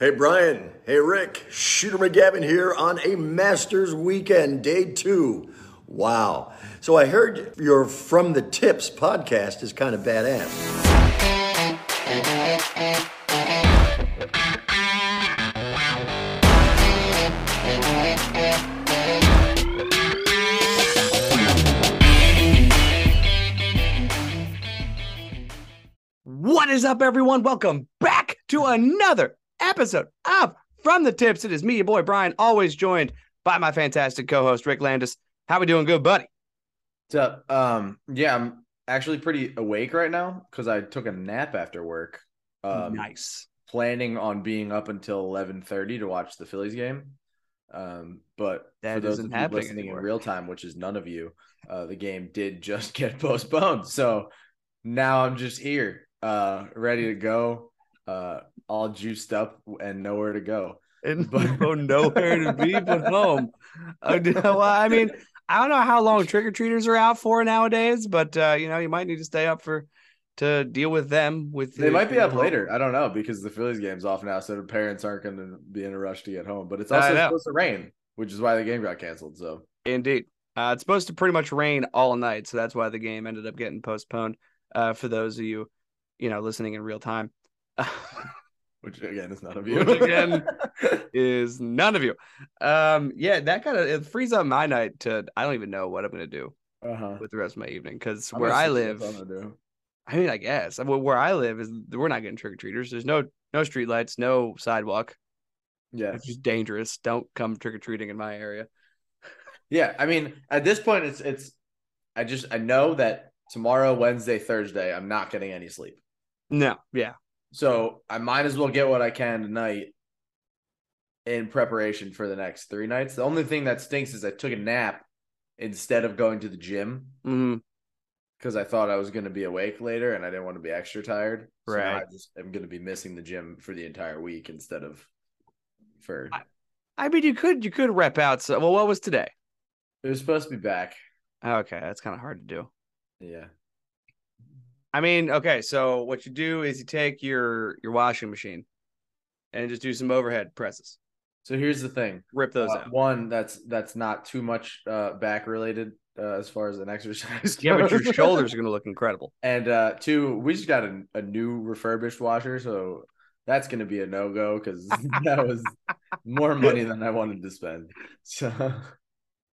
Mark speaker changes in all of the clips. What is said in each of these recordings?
Speaker 1: Hey Brian, hey Rick, Shooter McGavin here on a Masters weekend, day two. Wow. So I heard your From the Tips podcast is kind of badass.
Speaker 2: What is up, everyone? Welcome back to another episode of From the Tips. It is me, your boy Brian, always joined by my fantastic co-host Rick Landis. How we doing, good buddy?
Speaker 3: What's up? Um, yeah, I'm actually pretty awake right now because I took a nap after work. Um,
Speaker 2: nice.
Speaker 3: Planning on being up until 11:30 to watch the Phillies game. Um, but
Speaker 2: That
Speaker 3: for those
Speaker 2: isn't
Speaker 3: of you listening
Speaker 2: anymore.
Speaker 3: in real time, which is none of you, uh, the game did just get postponed. So now I'm just here, uh, ready to go, uh, all juiced up and nowhere to go.
Speaker 2: And
Speaker 3: But-
Speaker 2: go nowhere to be but home. Uh, well, I mean, I don't know how long trick or treaters are out for nowadays, but uh, you know, you might need to stay up for to deal with them. With
Speaker 3: They
Speaker 2: the-
Speaker 3: might be up later. I don't know because the Phillies game's off now, so the parents aren't going to be in a rush to get home. But it's also supposed to rain, which is why the game got canceled. So
Speaker 2: Indeed. Uh, it's supposed to pretty much rain all night, so that's why the game ended up getting postponed. Uh, for those of you, you know, listening in real time,
Speaker 3: which again is none of you.
Speaker 2: Which again- is none of you. Um, yeah, that kind of it frees up my night to. I don't even know what I'm gonna do
Speaker 3: uh-huh.
Speaker 2: with the rest of my evening because where I live. I mean, I guess where I live is we're not getting trick or treaters. There's no no street lights, no sidewalk.
Speaker 3: Yeah,
Speaker 2: It's just dangerous. Don't come trick or treating in my area.
Speaker 3: yeah. I mean, at this point, it's it's. I just I know that tomorrow, Wednesday, Thursday, I'm not getting any sleep.
Speaker 2: No, yeah,
Speaker 3: So I might as well get what I can tonight in preparation for the next three nights. The only thing that stinks is I took a nap instead of going to the gym.
Speaker 2: Mm-hmm.
Speaker 3: because I thought I was going to be awake later and I didn't want to be extra tired. So
Speaker 2: Right.
Speaker 3: I just am going to be missing the gym for the entire week instead of for.
Speaker 2: I mean, you could you could rep out. So, well, what was today?
Speaker 3: It was supposed to be back.
Speaker 2: Okay, that's kind of hard to do.
Speaker 3: Yeah.
Speaker 2: I mean, okay, so what you do is you take your your washing machine and just do some overhead presses.
Speaker 3: So here's the thing.
Speaker 2: Rip those
Speaker 3: Uh,
Speaker 2: out.
Speaker 3: one that's that's not too much uh, back related uh, as far as an exercise.
Speaker 2: Yeah, but your shoulders are gonna look incredible.
Speaker 3: And uh, two, we just got a, a new refurbished washer, so that's going to be a no go because that was more money than I wanted to spend. So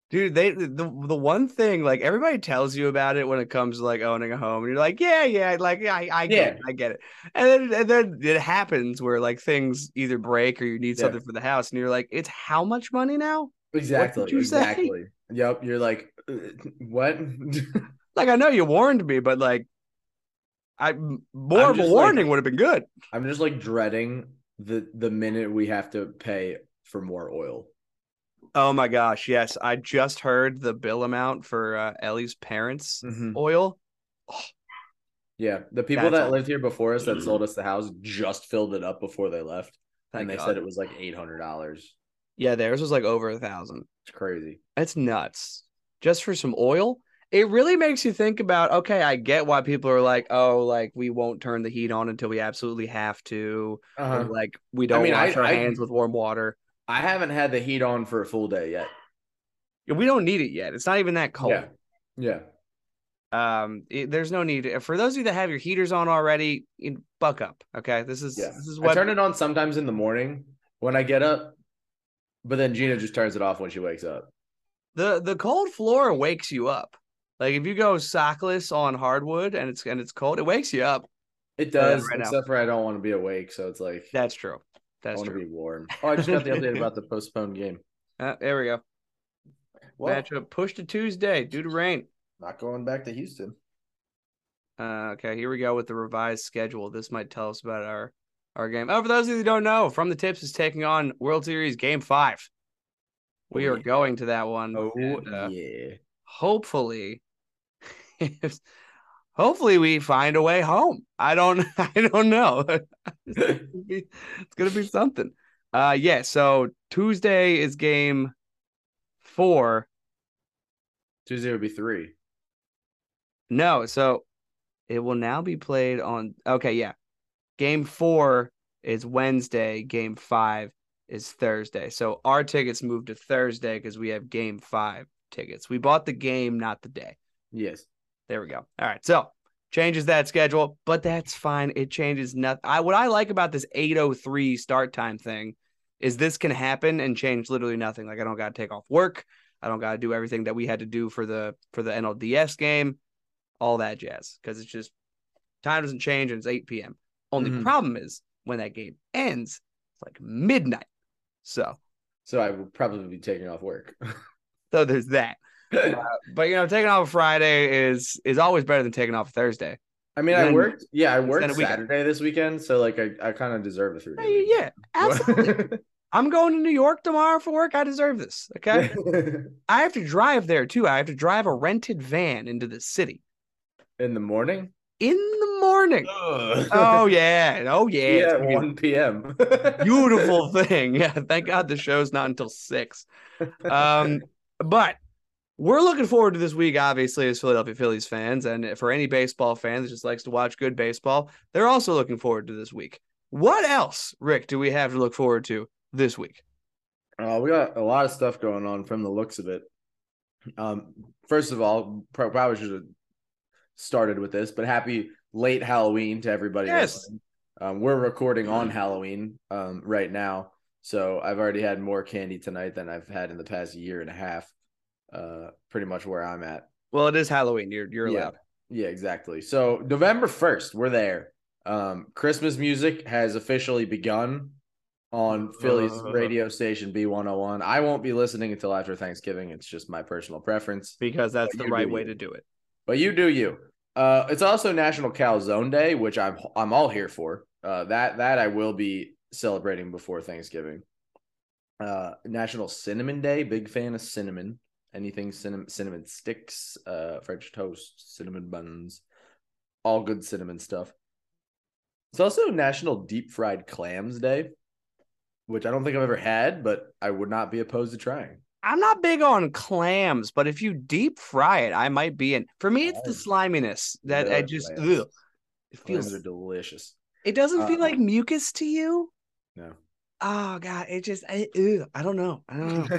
Speaker 2: Dude, they the the one thing like everybody tells you about it when it comes to like owning a home, and you're like, yeah, yeah, like I I get
Speaker 3: Yeah.
Speaker 2: it, I get it. And then and then it happens where like things either break or you need
Speaker 3: Yeah.
Speaker 2: something for the house, and you're like, it's how much money now?
Speaker 3: exactly,
Speaker 2: you say?
Speaker 3: exactly. Yep, you're like, uh, what?
Speaker 2: Like I know you warned me, but like I more of a
Speaker 3: just, like-
Speaker 2: warning would have been good.
Speaker 3: I'm just like dreading the the minute we have to pay for more oil.
Speaker 2: Oh my gosh, yes. I just heard the bill amount for uh, Ellie's parents'
Speaker 3: Mhm.
Speaker 2: oil.
Speaker 3: Yeah, the people that lived here before us that sold us the house just filled it up before they left,
Speaker 2: Thank
Speaker 3: and they
Speaker 2: God.
Speaker 3: said it was like eight hundred dollars.
Speaker 2: Yeah, theirs was like over a thousand.
Speaker 3: It's crazy.
Speaker 2: That's nuts. Just for some oil. It really makes you think about okay, I get why people are like, oh, like we won't turn the heat on until we absolutely have to.
Speaker 3: Uh-huh.
Speaker 2: like we don't
Speaker 3: mean,
Speaker 2: wash
Speaker 3: I-
Speaker 2: our
Speaker 3: I-
Speaker 2: hands with warm water.
Speaker 3: I haven't had the heat on for a full day yet.
Speaker 2: We don't need it yet. It's not even that cold.
Speaker 3: Yeah, yeah.
Speaker 2: Um, it- there's no need. For those of you that have your heaters on already, you buck up. Okay, this is
Speaker 3: Yeah.
Speaker 2: this is what I
Speaker 3: turn it on sometimes in the morning when I get up, but then Gina just turns it off when she wakes up.
Speaker 2: the the cold floor wakes you up. Like if you go sockless on hardwood and it's and it's cold, it wakes you up.
Speaker 3: It does,
Speaker 2: right now.
Speaker 3: except for I don't want to be awake, so it's like
Speaker 2: That's true.
Speaker 3: I
Speaker 2: That's
Speaker 3: want to be warm. Oh, I just got the update about the postponed game.
Speaker 2: Uh, there we go.
Speaker 3: Well,
Speaker 2: Matchup pushed to Tuesday due to rain.
Speaker 3: not going back to Houston.
Speaker 2: Uh, okay, here we go with the revised schedule. This might tell us about our our game. Oh, for those of you who don't know, From the Tips is taking on World Series Game Five. We
Speaker 3: Oh,
Speaker 2: are
Speaker 3: yeah.
Speaker 2: going to that one.
Speaker 3: Oh
Speaker 2: and, uh,
Speaker 3: yeah.
Speaker 2: hopefully hopefully we find a way home i don't i don't know it's gonna be, it's gonna be something uh yeah so tuesday is game four
Speaker 3: Tuesday would be three.
Speaker 2: no so it will now be played on okay yeah game four is Wednesday. Game five is Thursday. So our tickets moved to Thursday because we have game five tickets. We bought the game, not the day.
Speaker 3: Yes.
Speaker 2: There we go. All right. So changes that schedule, but that's fine. It changes nothing. I what I like about this 803 start time thing is this can happen and change literally nothing. Like I don't gotta take off work. I don't gotta do everything that we had to do for the for the NLDS game, all that jazz. Because it's just time doesn't change and it's 8 p.m. Only
Speaker 3: Mhm.
Speaker 2: problem is when that game ends, it's like midnight. So
Speaker 3: So I would probably be taking off work.
Speaker 2: so there's that. Uh, but you know, taking off a Friday is is always better than taking off a Thursday.
Speaker 3: I mean, I worked. Yeah, I worked
Speaker 2: weekend.
Speaker 3: Saturday this weekend, so like I, I kind of deserve a three.
Speaker 2: Hey, yeah, absolutely. I'm going to New York tomorrow for work. I deserve this. Okay. I have to drive there too. I have to drive a rented van into the city
Speaker 3: In the morning.
Speaker 2: in the morning. Oh yeah. Oh yeah.
Speaker 3: yeah, at one p.m.
Speaker 2: beautiful thing. Yeah. Thank God the show's not until six. Um, but we're looking forward to this week, obviously, as Philadelphia Phillies fans, and for any baseball fans that just likes to watch good baseball, they're also looking forward to this week. What else, Rick, do we have to look forward to this week?
Speaker 3: Uh, we got a lot of stuff going on from the looks of it. Um, first of all, probably should have started with this, but happy late Halloween to everybody.
Speaker 2: Yes.
Speaker 3: Um, we're recording on Halloween um, right now, so I've already had more candy tonight than I've had in the past year and a half. Uh, pretty much where I'm at.
Speaker 2: Well, it is Halloween. You're you're
Speaker 3: Yeah.
Speaker 2: allowed.
Speaker 3: Yeah, exactly. So November 1st, we're there. Um, Christmas music has officially begun on Philly's
Speaker 2: Uh.
Speaker 3: radio station B101. I won't be listening until after Thanksgiving. It's just my personal preference.
Speaker 2: because that's
Speaker 3: But
Speaker 2: the right way
Speaker 3: you.
Speaker 2: to do it.
Speaker 3: But you do you. Uh, it's also National Calzone Day, which I'm I'm all here for. Uh, that that I will be celebrating before Thanksgiving. Uh, National Cinnamon Day. Big fan of cinnamon. Anything cinnamon cinnamon sticks, uh, French toast, cinnamon buns, all good cinnamon stuff. It's also National Deep Fried Clams Day, which I don't think I've ever had, but I would not be opposed to trying.
Speaker 2: I'm not big on clams, but if you deep fry it, I might be in. For me, it's the sliminess that I just ugh, it feels.
Speaker 3: are delicious.
Speaker 2: It doesn't feel
Speaker 3: Uh,
Speaker 2: like mucus to you.
Speaker 3: No.
Speaker 2: Oh god, it just I, ugh, I don't know. I don't know.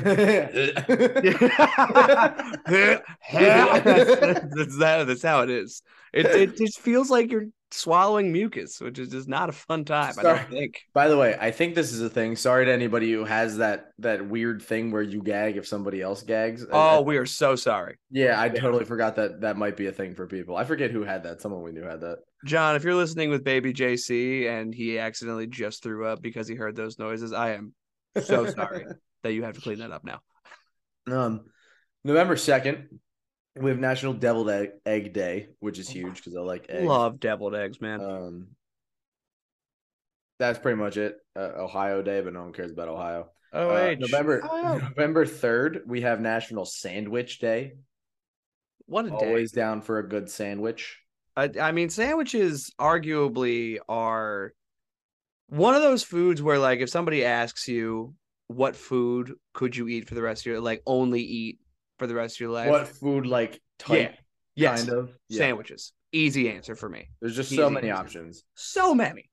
Speaker 2: that's, that's that. That's how it is. It it just feels like you're swallowing mucus, which is just not a fun time. I don't think.
Speaker 3: By the way, I think this is a thing. Sorry to anybody who has that that weird thing where you gag if somebody else gags. I-
Speaker 2: Oh,
Speaker 3: I-
Speaker 2: we are so sorry,
Speaker 3: yeah, I totally forgot that that might be a thing for people. I forget who had that. Someone we knew had that.
Speaker 2: John. If you're listening with baby JC and he accidentally just threw up because he heard those noises, I am so sorry that you have to clean that up now.
Speaker 3: Um, November second, we have National Deviled Egg, Egg Day, which is huge because I like eggs.
Speaker 2: Love deviled eggs, man.
Speaker 3: Um, that's pretty much it. Uh, Ohio Day, but no one cares about Ohio.
Speaker 2: oh,
Speaker 3: Uh, November November third, we have National Sandwich Day.
Speaker 2: what a day!
Speaker 3: Always down for a good sandwich.
Speaker 2: I, I mean, sandwiches arguably are one of those foods where, like, if somebody asks you what food could you eat for the rest of your like only eat for the rest of your life,
Speaker 3: What food like type
Speaker 2: yes,
Speaker 3: kind of Yeah.
Speaker 2: sandwiches, easy answer for me.
Speaker 3: There's just so many
Speaker 2: answer.
Speaker 3: options.
Speaker 2: So many.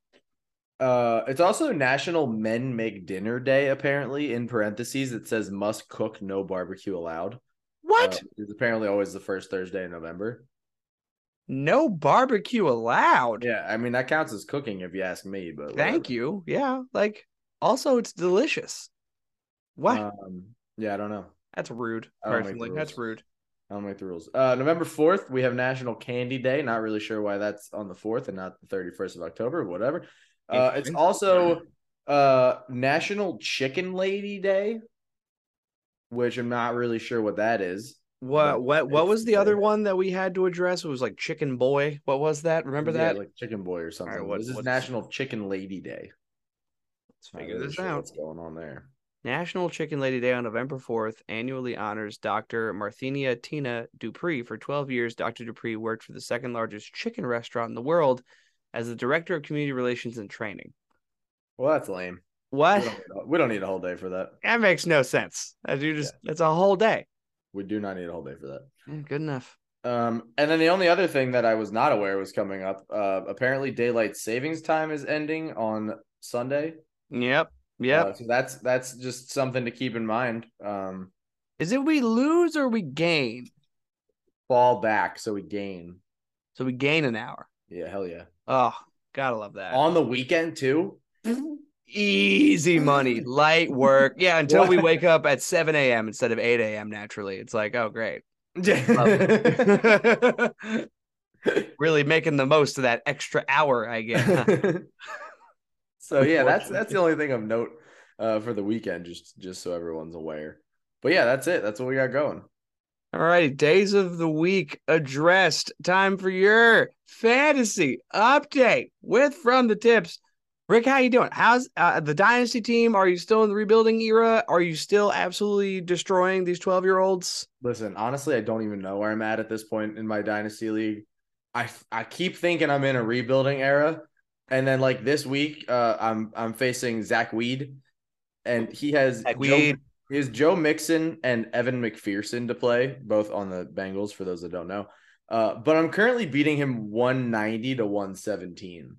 Speaker 3: Uh, it's also National Men Make Dinner Day. Apparently, in parentheses, it says must cook, no barbecue allowed.
Speaker 2: What?
Speaker 3: Uh, it's apparently always the first Thursday in November.
Speaker 2: No barbecue allowed.
Speaker 3: Yeah, I mean that counts as cooking if you ask me. But
Speaker 2: Thank you. Yeah, like also it's delicious. What?
Speaker 3: Um, yeah, I don't know.
Speaker 2: That's rude.
Speaker 3: I don't make
Speaker 2: Personally, that's rude.
Speaker 3: I don't make the rules. Uh, November fourth, we have National Candy Day. Not really sure why that's on the fourth and not the thirty first of October. Whatever. Uh, it's also uh National Chicken Lady Day, which I'm not really sure what that is.
Speaker 2: What what what was the other one that we had to address? It was like Chicken Boy. What was that? Remember
Speaker 3: Yeah,
Speaker 2: that?
Speaker 3: like Chicken Boy or something.
Speaker 2: what-
Speaker 3: this is National Chicken Lady Day.
Speaker 2: Let's figure this
Speaker 3: sure
Speaker 2: out.
Speaker 3: What's going on there?
Speaker 2: National Chicken Lady Day on November 4th annually honors Dr. Marthenia Tina Dupree. For 12 years, Dr. Dupree worked for the second largest chicken restaurant in the world as the Director of Community Relations and Training.
Speaker 3: Well, that's lame. We
Speaker 2: What?
Speaker 3: don't, we don't need a whole day for that.
Speaker 2: That makes no sense. That you just that's a whole day.
Speaker 3: We do not need a whole day for that.
Speaker 2: Yeah, good enough.
Speaker 3: Um, and then the only other thing that I was not aware was coming up. Uh, apparently, daylight savings time is ending on Sunday.
Speaker 2: Yep. Yep.
Speaker 3: Uh, so that's that's just something to keep in mind. Um,
Speaker 2: Is it we lose or we gain?
Speaker 3: fall back so we gain.
Speaker 2: So we gain an hour.
Speaker 3: Yeah, hell yeah.
Speaker 2: Oh, gotta love that.
Speaker 3: On the weekend too.
Speaker 2: Easy money, light work. Yeah, until we wake up at 7 a.m. instead of 8 a.m. naturally. It's like, oh, great. really making the most of that extra hour I guess.
Speaker 3: so yeah, that's that's the only thing of note uh, for the weekend, just just so everyone's aware. But yeah, that's it. That's what we got going.
Speaker 2: All righty, days of the week addressed. Time for your fantasy update with from the tips. Rick, how you doing? How's uh, the dynasty team? Are you still in the rebuilding era? Are you still absolutely destroying these twelve year olds?
Speaker 3: Listen, honestly, I don't even know where I'm at at this point in my dynasty league. I I keep thinking I'm in a rebuilding era, and then like this week, uh, I'm I'm facing Zach Weed, and he has
Speaker 2: Zach
Speaker 3: Joe-
Speaker 2: Weed.
Speaker 3: he has Joe Mixon and Evan McPherson to play, both on the Bengals. For those that don't know, uh, but I'm currently beating him 190 to 117.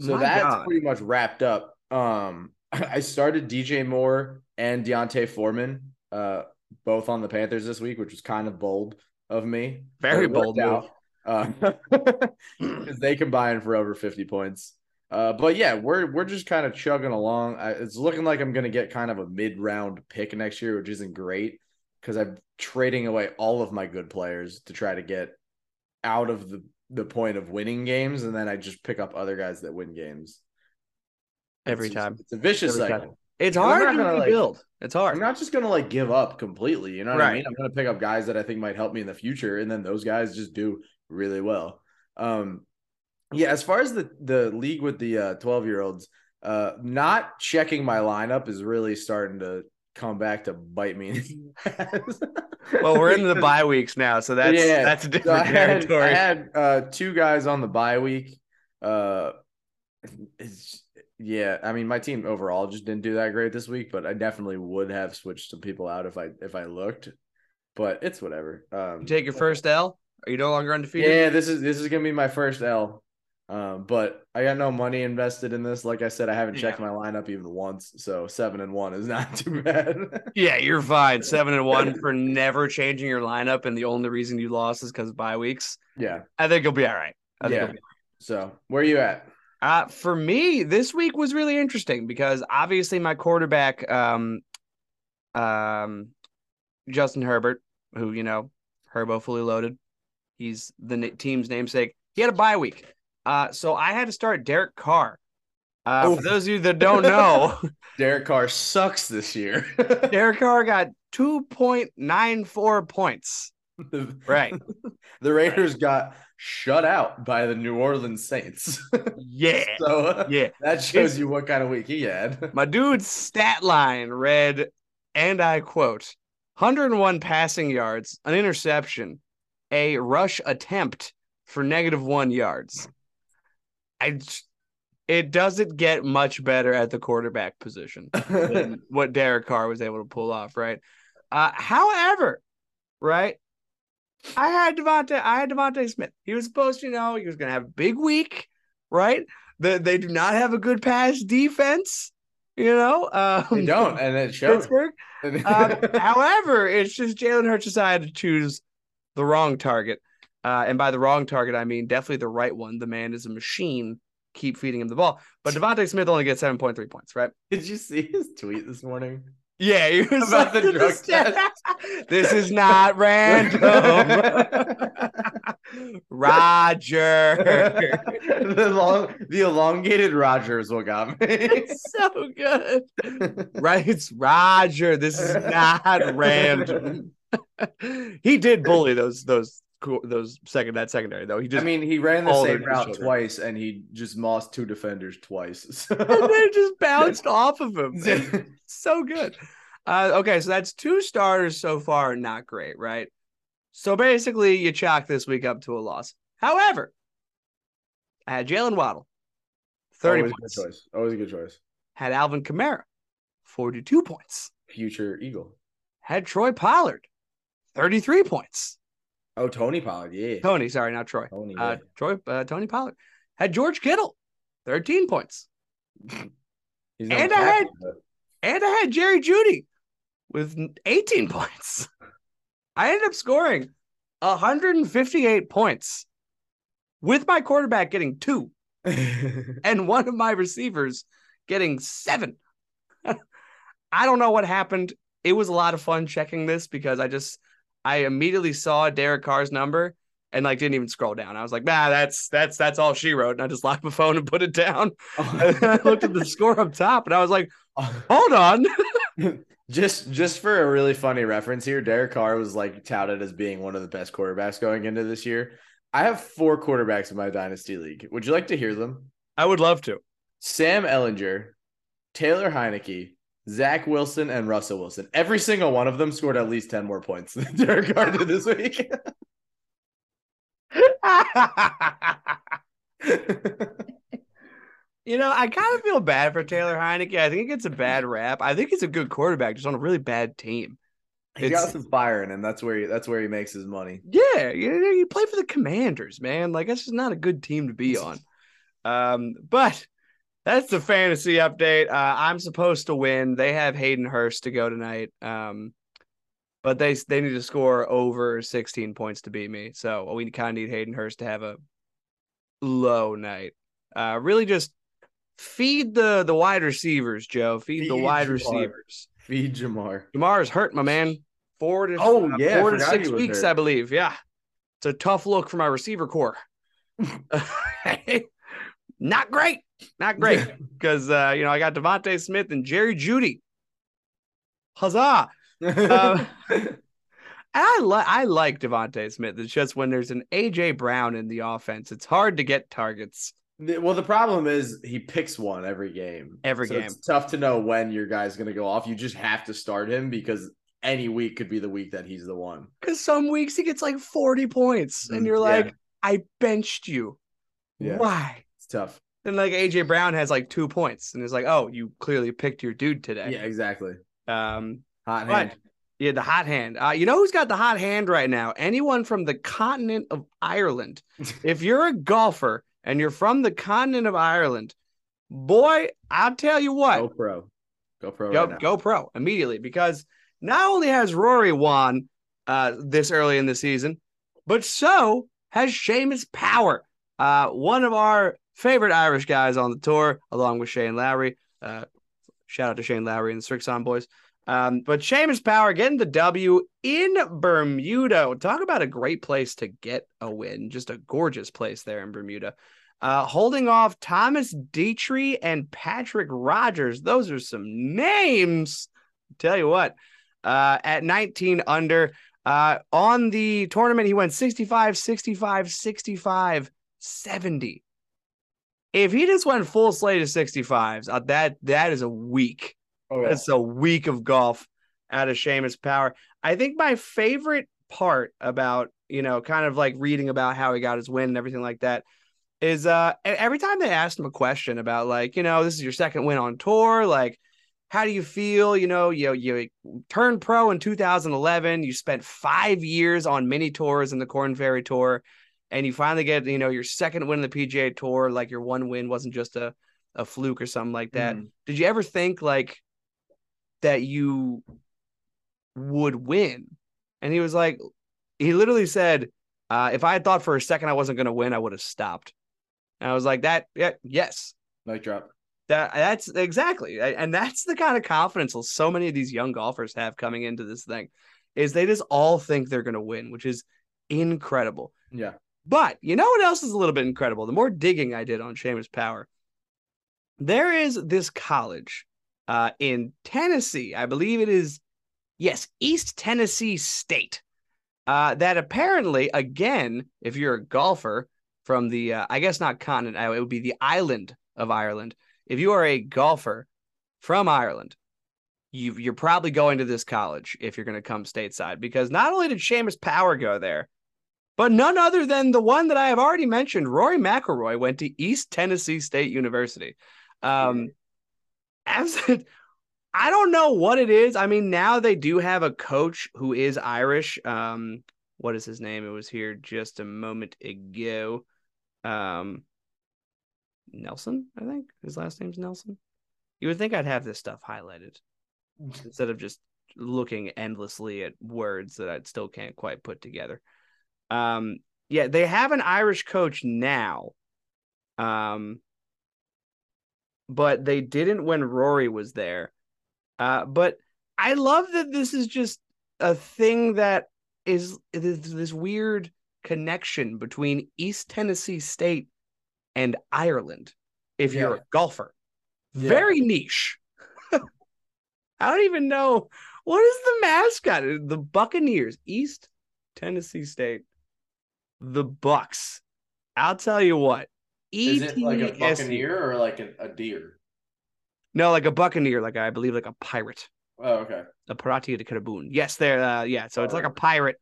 Speaker 3: So
Speaker 2: My
Speaker 3: that's
Speaker 2: God.
Speaker 3: pretty much wrapped up. Um, I started DJ Moore and D'Onta Foreman, uh, both on the Panthers this week, which was kind of bold of me.
Speaker 2: Very
Speaker 3: But it worked
Speaker 2: bold
Speaker 3: out, uh, they combined for over 50 points. Uh, but yeah, we're we're just kind of chugging along. I, it's looking like I'm going to get kind of a mid round pick next year, which isn't great because I'm trading away all of my good players to try to get out of the the point of winning games, and then I just pick up other guys that win games
Speaker 2: Every
Speaker 3: It's
Speaker 2: time.
Speaker 3: It's a vicious
Speaker 2: Every time.
Speaker 3: cycle.
Speaker 2: It's hard to
Speaker 3: gonna, like-
Speaker 2: rebuild. it's hard.
Speaker 3: I'm not just gonna like give up completely. You know what I mean? I'm gonna pick up guys that I think might help me in the future, and then those guys just do really well. Um, yeah. As far as the the league with the uh 12 year olds, uh, not checking my lineup is really starting to come back to bite me. in the ass.
Speaker 2: well, we're in the bye weeks now, so that's
Speaker 3: Yeah.
Speaker 2: that's a
Speaker 3: so I
Speaker 2: different
Speaker 3: had,
Speaker 2: territory.
Speaker 3: I had uh, two guys on the bye week. Uh, it's, yeah, I mean, my team overall just didn't do that great this week, but I definitely would have switched some people out if I if I looked. But it's whatever. Um,
Speaker 2: You take your first L. Are you no longer undefeated?
Speaker 3: yeah, this is this is gonna be my first L. Um, but I got no money invested in this. Like I said, I haven't checked my lineup even once, so seven and one is not too bad.
Speaker 2: Yeah, you're fine. Seven and one for never changing your lineup, and the only reason you lost is because bye weeks.
Speaker 3: yeah,
Speaker 2: I think you'll be all right. I think
Speaker 3: Yeah.
Speaker 2: you'll be
Speaker 3: so where are you at?
Speaker 2: Uh, for me, this week was really interesting because obviously my quarterback, um, um, Justin Herbert, who you know, Herbo fully loaded, he's the team's namesake. He had a bye week, uh, so I had to start Derek Carr. Uh,
Speaker 3: Oh.
Speaker 2: for those of you that don't know,
Speaker 3: Derek Carr sucks this year.
Speaker 2: Derek Carr got two point nine four points. Right.
Speaker 3: the Raiders got shut out by the New Orleans Saints.
Speaker 2: Yeah.
Speaker 3: so uh,
Speaker 2: Yeah.
Speaker 3: that shows you what kind of week he had.
Speaker 2: My dude's stat line read, and I quote, 101 passing yards, an interception, a rush attempt for negative one yards. I, it doesn't get much better at the quarterback position than what Derek Carr was able to pull off, right? Uh, however, right, I had DeVonta, I had DeVonta Smith. He was supposed to, you know, he was going to have a big week, right? The, they do not have a good pass defense, you know. Um,
Speaker 3: they don't, and it shows.
Speaker 2: Pittsburgh. Um, however, it's just Jalen Hurts decided to choose the wrong target. Uh, and by the wrong target, I mean definitely the right one. The man is a machine. Keep feeding him the ball. But DeVonta Smith only gets 7.3 points, right?
Speaker 3: Did you see his tweet this morning?
Speaker 2: Yeah, he was
Speaker 3: About the drug
Speaker 2: "This is- This is not random. Roger.
Speaker 3: the long, the elongated Roger is what got me.
Speaker 2: It's so good. Right? It's Roger. This is not random. he did bully those those those second that secondary though. He just I
Speaker 3: mean, he ran the same route twice, and he just lost two defenders twice.
Speaker 2: and they just bounced off of him. So good. Uh, okay, so that's two starters so far. Not great, right? So basically, you chalk this week up to a loss. However, I had Jalen Waddle, thirty
Speaker 3: Always a
Speaker 2: points.
Speaker 3: good choice. Always a good choice.
Speaker 2: Had Alvin Kamara, forty-two points.
Speaker 3: Future Eagle.
Speaker 2: Had Troy Pollard, thirty-three points.
Speaker 3: Oh, Tony Pollard. Yeah.
Speaker 2: Tony, sorry, not Troy.
Speaker 3: Tony.
Speaker 2: Uh. Troy, uh, Tony Pollard had George Kittle, thirteen points. And I had- And I had Jerry Jeudy with 18 points. I ended up scoring 158 points with my quarterback getting two and one of my receivers getting seven. I don't know what happened. It was a lot of fun checking this because I just I immediately saw Derek Carr's number and like didn't even scroll down. I was like, nah, that's that's that's all she wrote. And I just locked my phone and put it down. Oh. And then I looked at the score up top and I was like, hold on.
Speaker 3: just just for a really funny reference here, Derek Carr was like touted as being one of the best quarterbacks going into this year. I have four quarterbacks in my dynasty league. Would you like to hear them?
Speaker 2: I would love to.
Speaker 3: Sam Ehlinger, Taylor Heinicke, Zach Wilson, and Russell Wilson. Every single one of them scored at least 10 more points than Derek Carr did this week.
Speaker 2: You know, I kind of feel bad for Taylor Heinicke. I think he gets a bad rap. I think he's a good quarterback, just on a really bad team.
Speaker 3: He's
Speaker 2: It's-
Speaker 3: got some fire in him. That's where he, that's where he makes his money.
Speaker 2: Yeah, you, you play for the Commanders, man. Like that's just not a good team to be on. Um, but that's the fantasy update. Uh, I'm supposed to win. They have Hayden Hurst to go tonight. Um, but they they need to score over 16 points to beat me. So we kind of need Hayden Hurst to have a low night. Uh, really just feed the the wide receivers, Joe. Feed, the wide
Speaker 3: Ja'Marr.
Speaker 2: receivers.
Speaker 3: Feed Ja'Marr.
Speaker 2: Ja'Marr is hurt, my man. Four to
Speaker 3: Oh,
Speaker 2: uh,
Speaker 3: yeah,
Speaker 2: four to six weeks,
Speaker 3: hurt.
Speaker 2: I believe. Yeah, it's a tough look for my receiver core. not great, not great, because uh, you know I got DeVonta Smith and Jerry Jeudy. Huzzah! And I like I like DeVonta Smith. It's just when there's an AJ Brown in the offense, it's hard to get targets.
Speaker 3: Well, the problem is he picks one every game.
Speaker 2: Every
Speaker 3: So
Speaker 2: game.
Speaker 3: It's tough to know when your guy's going to go off. You just have to start him because any week could be the week that he's the one.
Speaker 2: Because some weeks he gets like 40 points, and
Speaker 3: Mm,
Speaker 2: you're
Speaker 3: yeah.
Speaker 2: like, I benched you.
Speaker 3: Yeah.
Speaker 2: Why?
Speaker 3: It's tough.
Speaker 2: Then like AJ Brown has like two points, and it's like, oh, you clearly picked your dude today.
Speaker 3: Yeah, exactly.
Speaker 2: Um,
Speaker 3: Hot hand.
Speaker 2: yeah, the hot hand. Uh, you know who's got the hot hand right now? Anyone from the continent of Ireland. if you're a golfer and you're from the continent of Ireland, boy, I'll tell you what,
Speaker 3: Go pro. Go pro.
Speaker 2: go,
Speaker 3: right now.
Speaker 2: go pro immediately because not only has Rory won uh, this early in the season, but so has Seamus Power, uh, one of our favorite Irish guys on the tour, along with Shane Lowry. Uh, shout out to Shane Lowry and the Srixon boys. Um, but Seamus Power getting the W in Bermuda. Talk about a great place to get a win. Just a gorgeous place there in Bermuda. Uh, holding off Thomas Detry and Patrick Rodgers. Those are some names. Tell you what, uh, at 19 under, uh, on the tournament, he went 65, 65, 65, 70. If he just went full slate of 65s, uh, that that is a week.
Speaker 3: Oh, yeah.
Speaker 2: That's a week of golf out of Seamus Power. I think my favorite part about, you know, kind of like reading about how he got his win and everything like that is uh every time they asked him a question about like, you know, this is your second win on tour, like how do you feel? You know, you you turned pro in 2011, you spent 5 years on mini tours in the Corn Ferry Tour and you finally get, you know, your second win in the PGA Tour, like your one win wasn't just a a fluke or something like that.
Speaker 3: Mhm.
Speaker 2: Did you ever think like that you would win? And he was like, he literally said, uh, if I had thought for a second I wasn't going to win, I would have stopped. And I was like, that, yeah, yes,
Speaker 3: Mic drop.
Speaker 2: that that's exactly, and that's the kind of confidence so many of these young golfers have coming into this thing, is they just all think they're going to win, which is incredible.
Speaker 3: Yeah.
Speaker 2: But you know what else is a little bit incredible? The more digging I did on Seamus Power, there is this college uh, in Tennessee. I believe it is, yes, East Tennessee State. Uh, that apparently, again, if you're a golfer from the, uh, I guess not continent, it would be the island of Ireland. If you are a golfer from Ireland, you, you're probably going to this college if you're going to come stateside because not only did Seamus Power go there, but none other than the one that I have already mentioned, Rory McIlroy went to East Tennessee State University. Um, as I don't know what it is. I mean, now they do have a coach who is Irish. Um, what is his name? It was here just a moment ago. Um, Nelson, I think his last name's Nelson. You would think I'd have this stuff highlighted instead of just looking endlessly at words that I still can't quite put together. Um, yeah, they have an Irish coach now. Um, but they didn't when Rory was there. Uh, but I love that this is just a thing that is this weird connection between East Tennessee State and Ireland. If
Speaker 3: Yeah.
Speaker 2: you're a golfer,
Speaker 3: Yeah.
Speaker 2: very niche. I don't even know what is the mascot. The Buccaneers, East Tennessee State, the Bucks. I'll tell you what.
Speaker 3: Is it like a buccaneer or like a, a deer?
Speaker 2: No, like a buccaneer, like I believe, like a pirate,
Speaker 3: Oh, okay.
Speaker 2: a pirati de Caraboon. Yes, there. Uh, yeah, so it's like a pirate.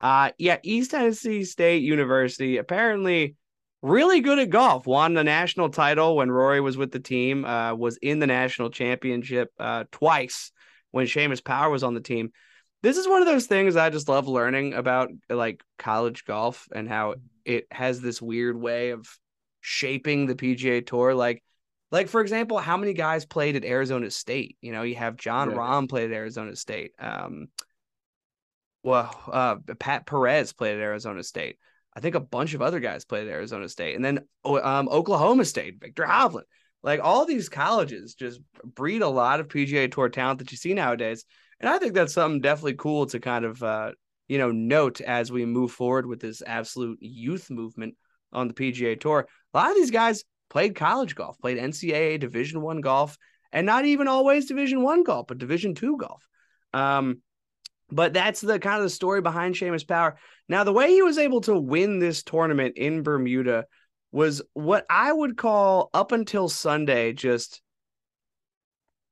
Speaker 2: Uh, yeah, East Tennessee State University apparently really good at golf. Won the national title when Rory was with the team. Uh, was in the national championship uh twice when Seamus Power was on the team. This is one of those things I just love learning about, like college golf and how it has this weird way of shaping the PGA Tour. Like, like for example, how many guys played at Arizona State? You know, you have Jon
Speaker 3: Yeah.
Speaker 2: Rahm played at Arizona State. Um, well, uh, Pat Perez played at Arizona State. I think a bunch of other guys played at Arizona State, and then um, Oklahoma State, Viktor Hovland. Like all these colleges just breed a lot of PGA Tour talent that you see nowadays, and I think that's something definitely cool to kind of uh, you know note as we move forward with this absolute youth movement on the PGA Tour. A lot of these guys played college golf, played NCAA Division One golf, and not even always Division One golf, but Division Two golf. Um, but that's the kind of the story behind Seamus Power. Now, the way he was able to win this tournament in Bermuda was what I would call up until Sunday just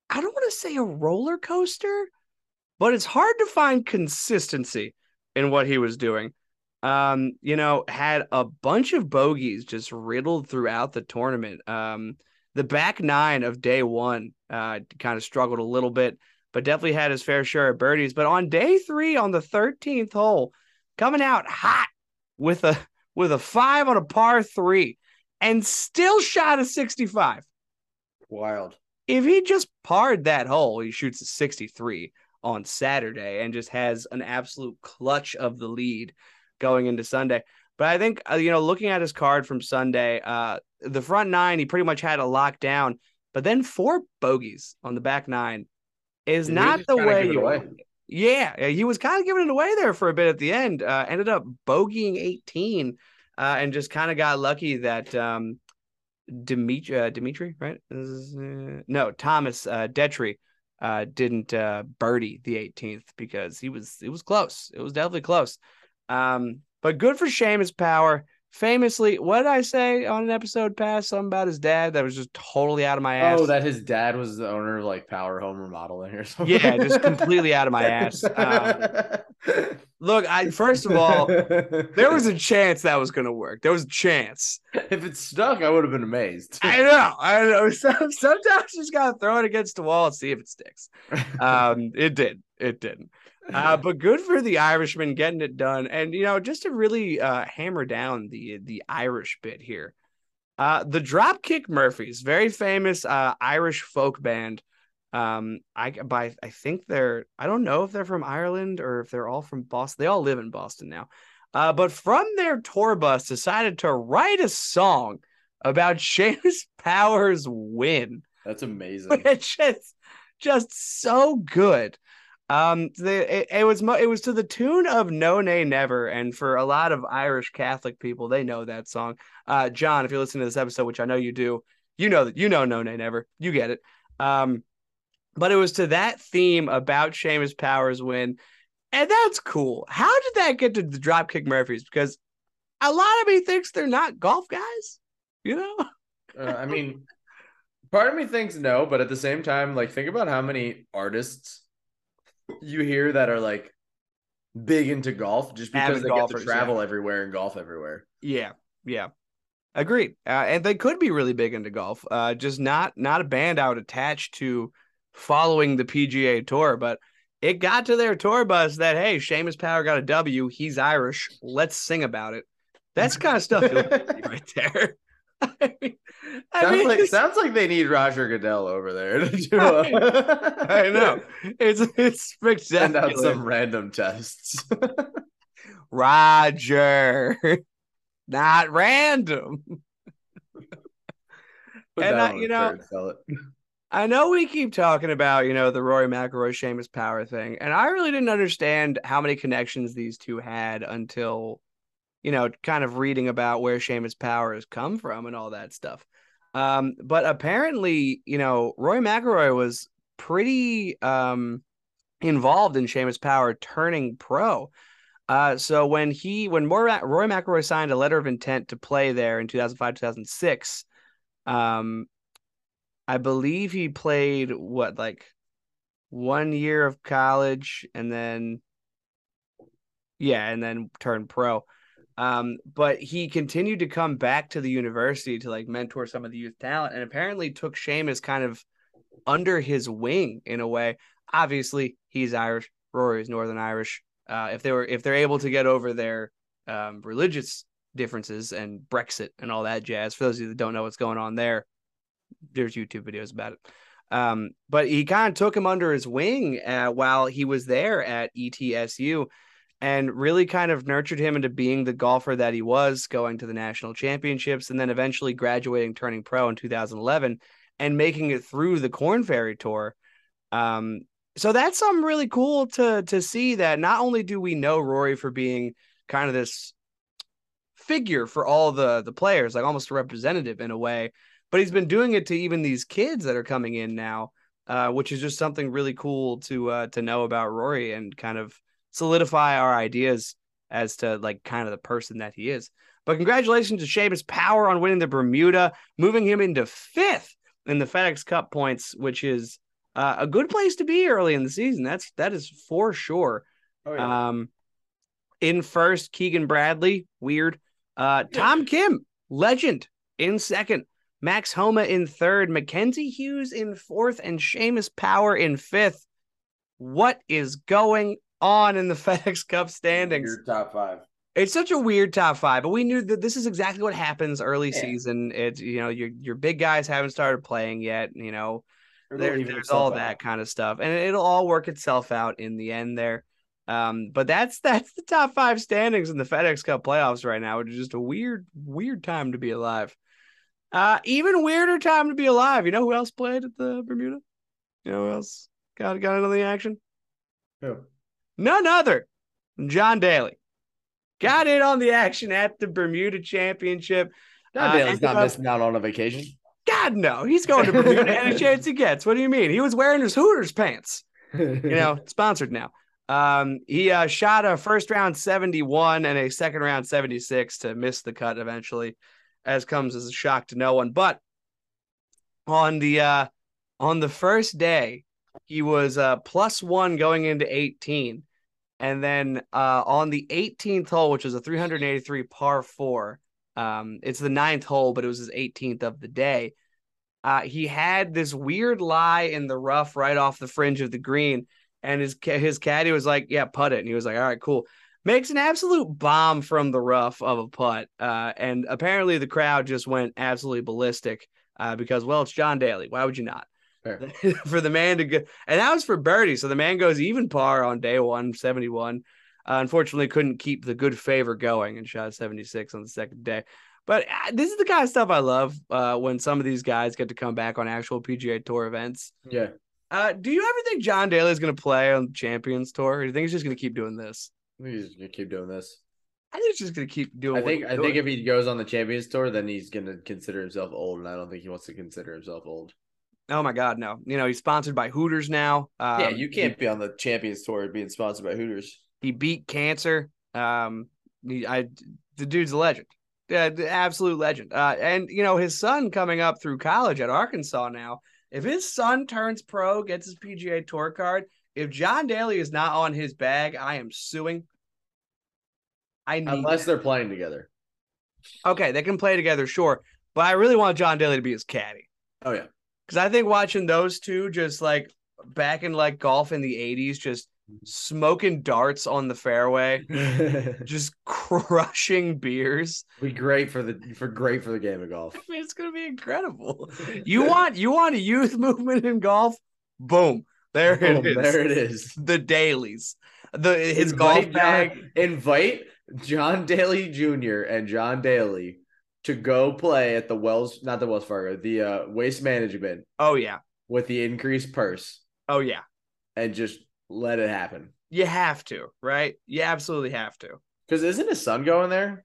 Speaker 2: I don't want to say a roller coaster, but it's hard to find consistency in what he was doing. Um, you know, had a bunch of bogeys just riddled throughout the tournament. Um, the back nine of day one uh kind of struggled a little bit but definitely had his fair share of birdies. But on day three, on the 13th hole, coming out hot with a with a five on a par three, and still shot a 65.
Speaker 3: Wild.
Speaker 2: If he just parred that hole, he shoots a 63 on Saturday and just has an absolute clutch of the lead going into Sunday. But I think uh, you know, looking at his card from Sunday, uh, the front nine he pretty much had a lock down, but then four bogeys on the back nine is
Speaker 3: Did
Speaker 2: not the way you
Speaker 3: away?
Speaker 2: Yeah, he was kind of giving it away there for a bit at the end. Uh, ended up bogeying 18 uh, and just kind of got lucky that um, Dimitri, uh, Dimitri, right? Is, uh, no, Thomas uh, Detry uh, didn't uh, birdie the 18th because he was it was close. It was definitely close. Um, but good for Seamus Power. Famously, what did I say on an episode past? Something about his dad that was just totally out of my ass.
Speaker 3: Oh, that his dad was the owner of like Power Home Remodeling or something.
Speaker 2: Yeah, just completely out of my ass. Um, look, I first of all, there was a chance that was going to work. There was a chance.
Speaker 3: if it stuck, I would have been amazed.
Speaker 2: I know. I know. Sometimes you just got to throw it against the wall and see if it sticks. Um, it did. It didn't. Uh, but good for the Irishman getting it done, and you know, just to really uh, hammer down the the Irish bit here. Uh, the Dropkick Murphys, very famous uh, Irish folk band. Um, I by I think they're I don't know if they're from Ireland or if they're all from Boston. They all live in Boston now. Uh, but from their tour bus, decided to write a song about Seamus Powers' win
Speaker 3: That's amazing.
Speaker 2: which is just so good. Um, the it, it was it was to the tune of No Nay Never, and for a lot of Irish Catholic people, they know that song. Uh, John, if you're listening to this episode, which I know you do, you know that you know No Nay Never, you get it. Um, but it was to that theme about Seamus Powers' win, and that's cool. How did that get to the Dropkick Murphys? Because a lot of me thinks they're not golf guys, you know.
Speaker 3: Uh, I mean, part of me thinks no, but at the same time, like think about how many artists you hear that are like big into golf just because
Speaker 2: Avid
Speaker 3: they
Speaker 2: golfers,
Speaker 3: get to travel everywhere and golf everywhere.
Speaker 2: Yeah, yeah, agreed. Uh, and they could be really big into golf. Uh, just not not a band out attached to following the PGA Tour, but it got to their tour bus that hey, Seamus Power got a W. He's Irish. Let's sing about it. That's kind of stuff you like see right there. I mean, I
Speaker 3: Sounds
Speaker 2: mean,
Speaker 3: like sounds like they need Roger Goodell over there to do a-
Speaker 2: I know it's it's
Speaker 3: Send out some random tests.
Speaker 2: Roger, not random.
Speaker 3: Put
Speaker 2: And I- you know-
Speaker 3: shirt, sell it.
Speaker 2: I know we keep talking about, you know, the Rory McIlroy Seamus Power thing, and I really didn't understand how many connections these two had until, you know, kind of reading about where Seamus Power has come from and all that stuff. Um, but apparently, you know, Roy McIlroy was pretty um involved in Seamus Power turning pro. Uh, so when he when Roy, Roy McIlroy signed a letter of intent to play there in 2005 2006, um, I believe he played what like one year of college and then yeah, and then turned pro. Um, but he continued to come back to the university to like mentor some of the youth talent and apparently took Seamus kind of under his wing in a way. Obviously, he's Irish, Rory is Northern Irish. Uh, if they were if they're able to get over their um, religious differences and Brexit and all that jazz, for those of you that don't know what's going on there, there's YouTube videos about it. Um, but he kind of took him under his wing uh, while he was there at ETSU and really kind of nurtured him into being the golfer that he was, going to the national championships and then eventually graduating, turning pro in 2011 and making it through the Corn Ferry Tour. Um, so that's something really cool to to see that not only do we know Rory for being kind of this figure for all the the players, like almost a representative in a way, but he's been doing it to even these kids that are coming in now, uh, which is just something really cool to uh, to know about Rory and kind of solidify our ideas as to like kind of the person that he is. But congratulations to Seamus Power on winning the Bermuda, moving him into fifth in the FedEx Cup points, which is uh, a good place to be early in the season. That's that is for sure.
Speaker 3: Oh,
Speaker 2: Um, in first, Keegan Bradley, weird. Uh, Tom Kim, legend, in second. Max Homa in third. Mackenzie Hughes in fourth, and Seamus Power in fifth. What is going on in the FedEx Cup standings?
Speaker 3: Your top five.
Speaker 2: It's such a weird top five, but we knew that this is exactly what happens early
Speaker 3: Yeah.
Speaker 2: season. It's you know your your big guys haven't started playing yet. You know there, there's all
Speaker 3: out.
Speaker 2: that kind of stuff, and it'll all work itself out in the end there. Um, but that's that's the top five standings in the FedEx Cup playoffs right now, which is just a weird, weird time to be alive. Uh, even weirder time to be alive. You know who else played at the Bermuda? You know who else got got into the action?
Speaker 3: Who?
Speaker 2: None other than John Daly. Got in on the action at the Bermuda Championship.
Speaker 3: John
Speaker 2: Uh,
Speaker 3: Daly's not missing out on a vacation.
Speaker 2: God no, he's going to Bermuda any chance he gets. What do you mean? He was wearing his Hooters pants.
Speaker 3: you
Speaker 2: You know, sponsored now. Um, he uh, shot a first round 71 and a second round 76 to miss the cut eventually, as comes as a shock to no one. But on the uh, on the first day, he was uh, plus one going into 18. And then uh, on the 18th hole, which was a 383 par four, um, it's the ninth hole, but it was his 18th of the day. Uh, he had this weird lie in the rough right off the fringe of the green, and his his caddy was like, "Yeah, putt it," and he was like, "All right, cool." Makes an absolute bomb from the rough of a putt, uh, and apparently the crowd just went absolutely ballistic uh, because, well, it's John Daly. Why would you not? For the man to go, and that was for birdie. So the man goes even par on day one, 71. Uh, unfortunately, couldn't keep the good favor going and shot 76 on the second day. But uh, this is the kind of stuff I love uh, when some of these guys get to come back on actual PGA Tour events.
Speaker 3: Yeah.
Speaker 2: Uh, do you ever think John Daly is going to play on the Champions Tour? Or do you think he's just going to keep doing this?
Speaker 3: I think he's gonna keep doing this.
Speaker 2: I think he's just going to keep doing.
Speaker 3: I
Speaker 2: what
Speaker 3: think I
Speaker 2: doing.
Speaker 3: think if he goes on the Champions Tour, then he's gonna consider himself old, and I don't think he wants to consider himself old.
Speaker 2: Oh my God, no! You know he's sponsored by Hooters now. Um,
Speaker 3: yeah, you can't be on the Champions Tour being sponsored by Hooters.
Speaker 2: He beat cancer. Um, he, I the dude's a legend. Yeah, the absolute legend. Uh, and you know his son coming up through college at Arkansas now. If his son turns pro, gets his PGA Tour card, if John Daly is not on his bag, I am suing. I need
Speaker 3: Unless they're playing together.
Speaker 2: okay, they can play together, sure, but I really want John Daly to be his caddy
Speaker 3: Oh yeah.
Speaker 2: Because I think watching those two just like back in like golf in the '80s, just smoking darts on the fairway, just crushing beers.
Speaker 3: be great for the for great for the game of golf.
Speaker 2: I mean, it's gonna be incredible. You want you want a youth movement in golf? Boom. There it
Speaker 3: Boom,
Speaker 2: is.
Speaker 3: There it is.
Speaker 2: The dailies. The his
Speaker 3: Invite
Speaker 2: golf
Speaker 3: John-
Speaker 2: bag.
Speaker 3: invite John Daly Jr. and John Daly to go play at the Wells, not the Wells Fargo, the uh, Waste Management
Speaker 2: Oh yeah.
Speaker 3: with the increased purse,
Speaker 2: Oh yeah.
Speaker 3: and just let it happen.
Speaker 2: You have to, right? You absolutely have to.
Speaker 3: Because isn't his son going there?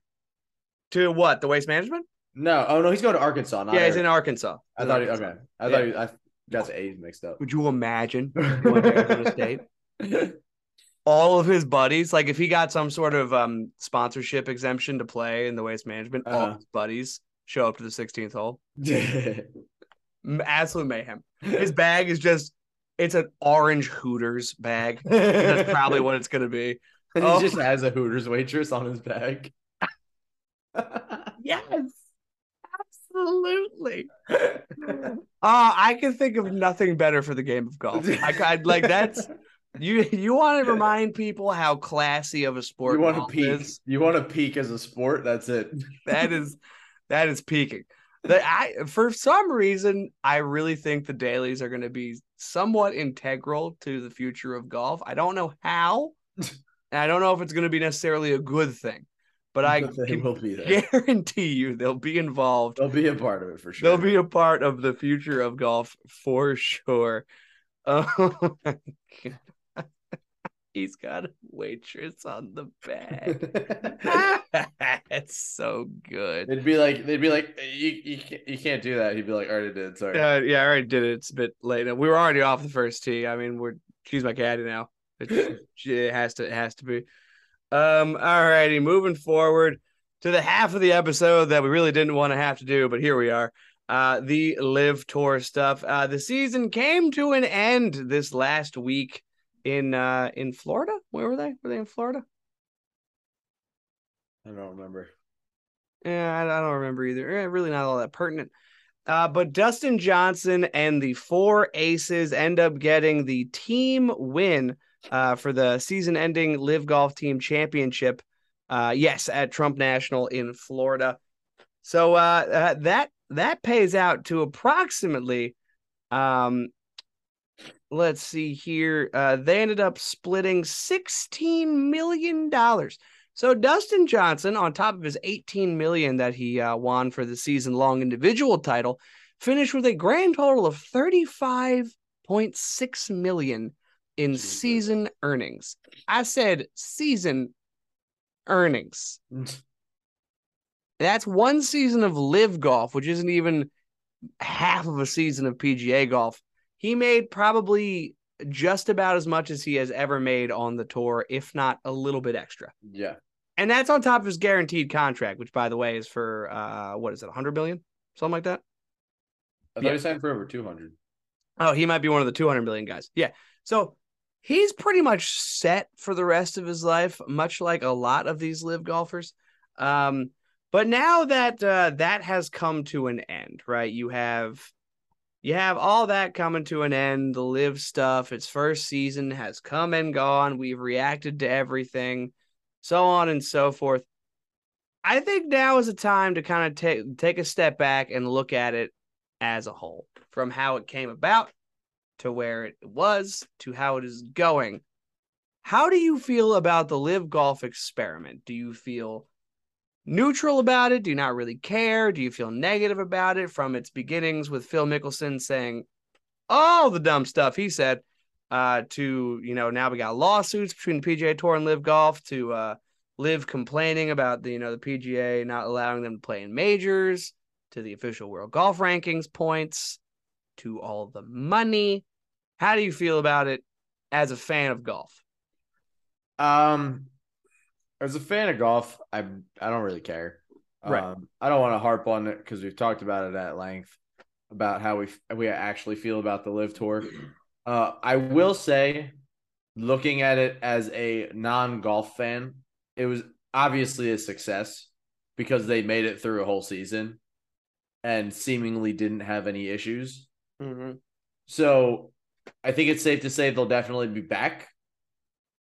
Speaker 2: To what? The waste management?
Speaker 3: No, oh no, he's going to Arkansas.
Speaker 2: Yeah, he's in Arkansas.
Speaker 3: I thought
Speaker 2: in
Speaker 3: he, okay. I thought he, I got the A's mixed up.
Speaker 2: Would you imagine going to Arizona State? All of his buddies, like if he got some sort of um sponsorship exemption to play in the waste management, all
Speaker 3: Uh-huh.
Speaker 2: his buddies show up to the 16th hole. Absolute mayhem. His bag is just it's an orange Hooters bag. That's probably what it's gonna be.
Speaker 3: he
Speaker 2: Oh.
Speaker 3: just has a Hooters waitress on his bag.
Speaker 2: Yes. Absolutely. Uh, I can think of nothing better for the game of golf. I, I like that's you. You want to remind people how classy of a sport
Speaker 3: you want to peak.
Speaker 2: is.
Speaker 3: You want to peak as a sport. That's it.
Speaker 2: That is that is peaking. The, I for some reason I really think the dailies are going to be somewhat integral to the future of golf. I don't know how, and I don't know if it's going to be necessarily a good thing, but I
Speaker 3: will be there.
Speaker 2: guarantee you they'll be involved
Speaker 3: They'll be a part of it for sure.
Speaker 2: They'll be a part of the future of golf for sure. Oh my God. He's got a waitress on the bag. That's so good.
Speaker 3: They'd be like, they'd be like, you, you, can't, you can't do that. He'd be like, already did. Sorry.
Speaker 2: Uh, yeah, I already did it. It's a bit late. We were already off the first tee. I mean, we're she's my caddy now. It's, it has to it has to be. Um, all righty, moving forward to the half of the episode that we really didn't want to have to do, but here we are. Uh, the LIV tour stuff. Uh, the season came to an end this last week in uh in Florida. Where were they? Were they in Florida?
Speaker 3: I don't remember.
Speaker 2: Yeah, I, don't remember either. Eh, really not all that pertinent. Uh, but Dustin Johnson and the four aces end up getting the team win uh, for the season ending LIV Golf Team Championship. Uh, yes, at Trump National in Florida. So uh, uh, that that pays out to approximately, um, let's see here. Uh, they ended up splitting sixteen million dollars. So Dustin Johnson, on top of his 18 million that he uh, won for the season-long individual title, finished with a grand total of 35.6 million in
Speaker 3: Jesus.
Speaker 2: season earnings. I said season earnings. That's one season of LIV golf, which isn't even half of a season of PGA golf. He made probably just about as much as he has ever made on the tour, if not a little bit extra.
Speaker 3: Yeah.
Speaker 2: And that's on top of his guaranteed contract, which by the way is for uh what is it, 100 billion? Something like that.
Speaker 3: I thought
Speaker 2: Yeah.
Speaker 3: he signed for over 200.
Speaker 2: Oh, he might be one of the 200 million guys. Yeah. So he's pretty much set for the rest of his life, much like a lot of these LIV golfers. Um, but now that uh, that has come to an end, right? You have you have all that coming to an end. The LIV stuff, its first season has come and gone. We've reacted to everything, so on and so forth. I think now is a time to kind of take take a step back and look at it as a whole, from how it came about to where it was to how it is going. How do you feel about the LIV golf experiment? Do you feel neutral about it? Do you not really care? Do you feel negative about it from its beginnings with Phil Mickelson saying all the dumb stuff he said uh, to, you know, now we got lawsuits between the PGA Tour and LIV golf to uh, LIV complaining about the, you know, the PGA not allowing them to play in majors to the official world golf rankings points to all the money. How do you feel about it as a fan of golf?
Speaker 3: Um, as a fan of golf, I I don't really care.
Speaker 2: Right.
Speaker 3: Um, I don't want to harp on it because we've talked about it at length about how we we actually feel about the LIV Tour. Uh, I will say, looking at it as a non golf fan, it was obviously a success because they made it through a whole season and seemingly didn't have any issues.
Speaker 2: Mm-hmm.
Speaker 3: So I think it's safe to say they'll definitely be back.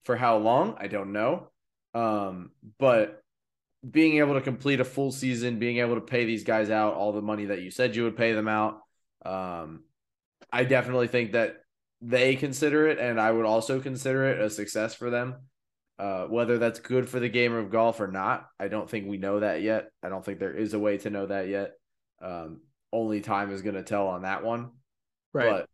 Speaker 3: For how long? I don't know. Um, but being able to complete a full season, being able to pay these guys out all the money that you said you would pay them out, um, I definitely think that they consider it, and I would also consider it a success for them. Uh, whether that's good for the game of golf or not, I don't think we know that yet. I don't think there is a way to know that yet. Um, only time is going to tell on that one. Right. But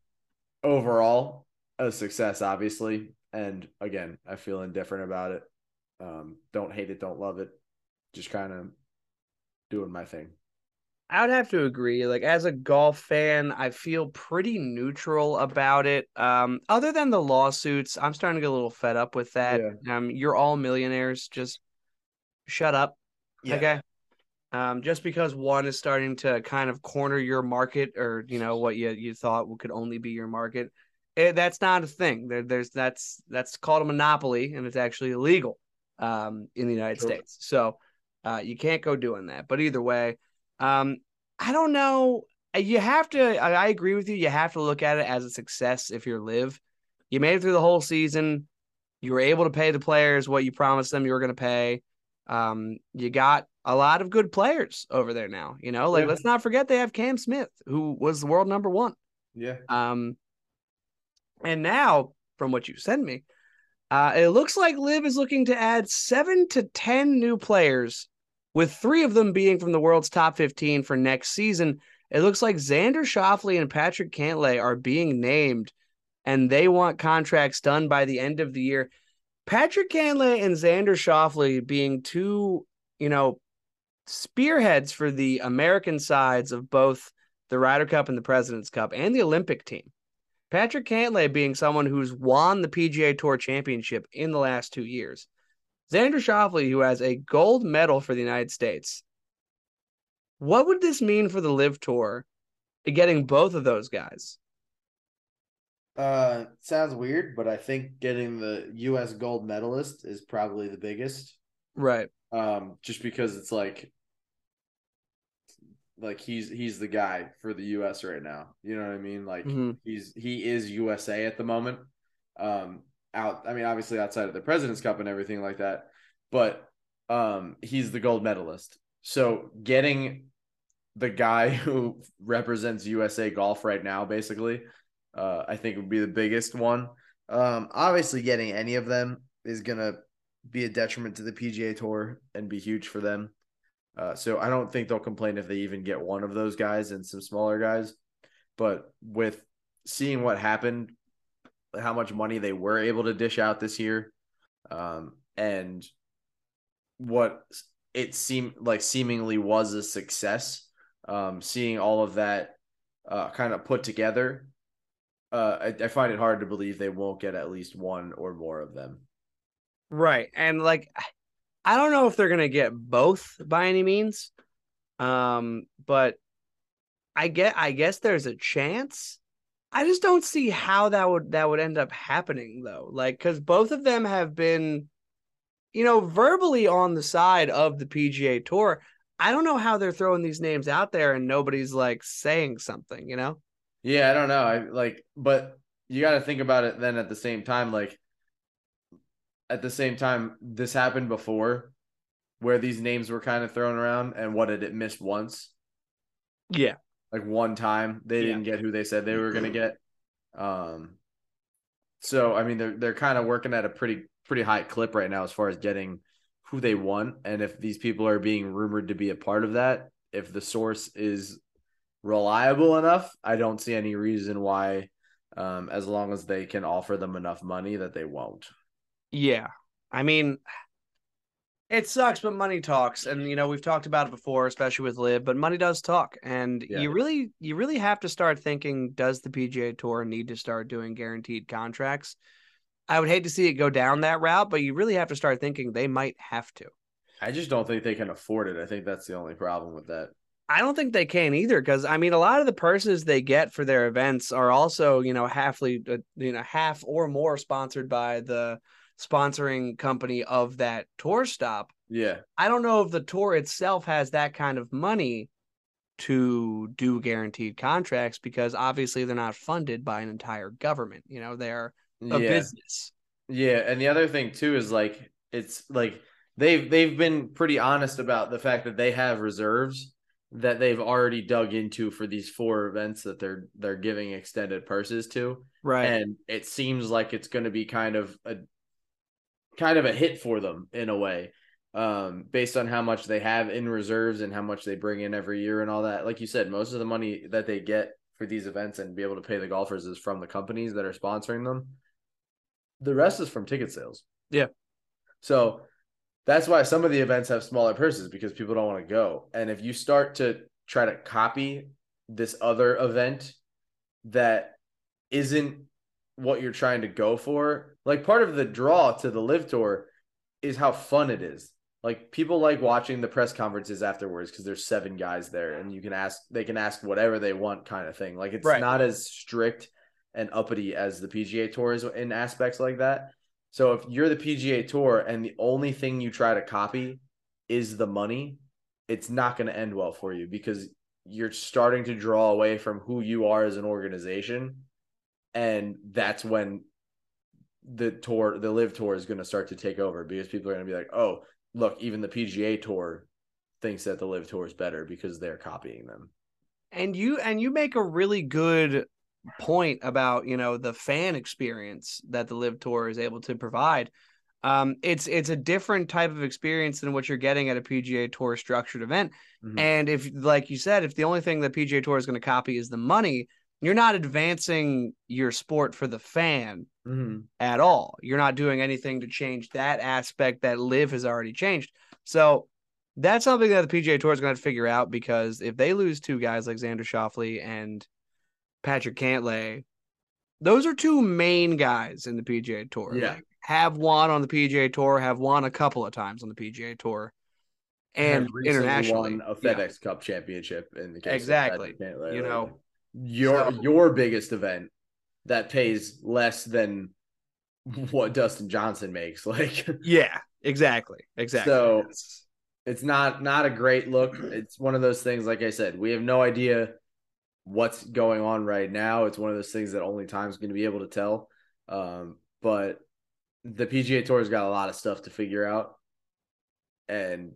Speaker 3: overall, a success, obviously. And again, I feel indifferent about it. Um, don't hate it, don't love it. Just kind of doing my thing.
Speaker 2: I would have to agree. Like as a golf fan, I feel pretty neutral about it. Um, other than the lawsuits, I'm starting to get a little fed up with that. Um, you're all millionaires. Just shut up.
Speaker 3: Yeah.
Speaker 2: Okay. Um, just because one is starting to kind of corner your market, or you know what you you thought could only be your market, it, that's not a thing. There, there's that's that's called a monopoly, and it's actually illegal um, in the United
Speaker 3: Sure.
Speaker 2: States. So uh, you can't go doing that. But either way, um, I don't know. Uh, You have to. I, I agree with you. You have to look at it as a success if you're LIV. You made it through the whole season. You were able to pay the players what you promised them you were going to pay. Um, you got a lot of good players over there now. You know, like
Speaker 3: Yeah.
Speaker 2: let's not forget they have Cam Smith, who was the world number one.
Speaker 3: Yeah.
Speaker 2: Um, and now, from what you sent me, uh, it looks like Liv is looking to add seven to 10 new players, with three of them being from the world's top 15 for next season. It looks like Xander Schauffele and Patrick Cantlay are being named, and they want contracts done by the end of the year. Patrick Cantlay and Xander Schauffele being two, you know, spearheads for the American sides of both the Ryder Cup and the President's Cup and the Olympic team. Patrick Cantlay being someone who's won the PGA Tour Championship in the last two years. Xander Schauffele, who has a gold medal for the United States. What would this mean for the LIV Tour getting both of those guys?
Speaker 3: Uh, sounds weird, but I think getting the U.S. gold medalist is probably the biggest.
Speaker 2: Right.
Speaker 3: Um, just because it's like, like he's he's the guy for the U.S. right now. You know what I mean? Like
Speaker 2: Mhm.
Speaker 3: he's he is USA at the moment. Um, out. I mean, obviously outside of the President's Cup and everything like that, but um, he's the gold medalist. So getting the guy who represents USA golf right now, basically, uh, I think would be the biggest one. Um, obviously, getting any of them is gonna be a detriment to the PGA Tour and be huge for them. Uh, so I don't think they'll complain if they even get one of those guys and some smaller guys. But with seeing what happened, how much money they were able to dish out this year, um, and what it seemed like seemingly was a success, um, seeing all of that uh, kind of put together, uh, I, I find it hard to believe they won't get at least one or more of them.
Speaker 2: Right. And like I don't know if they're going to get both by any means. Um but I get I guess there's a chance. I just don't see how that would that would end up happening though. Like cuz both of them have been you know verbally on the side of the PGA Tour. I don't know how they're throwing these names out there and nobody's like saying something, you know?
Speaker 3: Yeah, I don't know. I like, but you got to think about it then at the same time. Like, at the same time, this happened before where these names were kind of thrown around, and what did it miss once?
Speaker 2: Yeah.
Speaker 3: Like one time, they
Speaker 2: Yeah.
Speaker 3: didn't get who they said they were going to get. Um, so I mean, they're they're kind of working at a pretty pretty high clip right now as far as getting who they want, and if these people are being rumored to be a part of that, if the source is reliable enough, I don't see any reason why, um, as long as they can offer them enough money, that they won't.
Speaker 2: Yeah. I mean, it sucks, but money talks. And you know, we've talked about it before, especially with LIV, but money does talk. And
Speaker 3: Yeah.
Speaker 2: you really you really have to start thinking, does the PGA tour need to start doing guaranteed contracts? I would hate to see it go down that route, but you really have to start thinking they might have to.
Speaker 3: I just don't think they can afford it. I think that's the only problem with that.
Speaker 2: I don't think they can either because I mean a lot of the purses they get for their events are also you know halfly uh, you know half or more sponsored by the sponsoring company of that tour stop.
Speaker 3: Yeah.
Speaker 2: I don't know if the tour itself has that kind of money to do guaranteed contracts because obviously they're not funded by an entire government. You know, they're a
Speaker 3: yeah.
Speaker 2: business.
Speaker 3: Yeah, and the other thing too is like it's like they've they've been pretty honest about the fact that they have reserves that they've already dug into for these four events that they're they're giving extended purses to.
Speaker 2: Right.
Speaker 3: And it seems like it's going to be kind of a kind of a hit for them in a way. Um, based on how much they have in reserves and how much they bring in every year and all that. Like you said, most of the money that they get for these events and be able to pay the golfers is from the companies that are sponsoring them. The rest is from ticket sales.
Speaker 2: Yeah.
Speaker 3: So that's why some of the events have smaller purses because people don't want to go. And if you start to try to copy this other event that isn't what you're trying to go for, like part of the draw to the LIV tour is how fun it is. Like people like watching the press conferences afterwards because there's seven guys there and you can ask they can ask whatever they want kind of thing. Like it's
Speaker 2: Right.
Speaker 3: not as strict and uppity as the PGA tour is in aspects like that. So if you're the PGA tour and the only thing you try to copy is the money, it's not going to end well for you because you're starting to draw away from who you are as an organization. And that's when the tour, the LIV tour is going to start to take over because people are going to be like, oh, look, even the PGA tour thinks that the LIV tour is better because they're copying them.
Speaker 2: and you and you make a really good point about you know the fan experience that the LIV tour is able to provide um it's it's a different type of experience than what you're getting at a pga tour structured event
Speaker 3: Mhm.
Speaker 2: and if like you said if the only thing the pga tour is going to copy is the money you're not advancing your sport for the fan
Speaker 3: Mhm.
Speaker 2: at all. You're not doing anything to change that aspect that LIV has already changed. So that's something that the PGA Tour is going to have to figure out because if they lose two guys like Xander Schauffele and Patrick Cantlay, those are two main guys in the PGA Tour.
Speaker 3: Yeah.
Speaker 2: Like, have won on the PGA Tour, have won a couple of times on the PGA Tour, and internationally.
Speaker 3: won a
Speaker 2: Yeah.
Speaker 3: FedEx Cup championship in the case
Speaker 2: Exactly.
Speaker 3: Cantlay.
Speaker 2: You know,
Speaker 3: your
Speaker 2: so-
Speaker 3: your biggest event that pays less than what Dustin Johnson makes. Like
Speaker 2: Yeah, exactly, exactly.
Speaker 3: So-
Speaker 2: It's-
Speaker 3: it's not not a great look. It's one of those things. Like I said, we have no idea what's going on right now. It's one of those things that only time's going to be able to tell. Um, but the PGA Tour's got a lot of stuff to figure out, and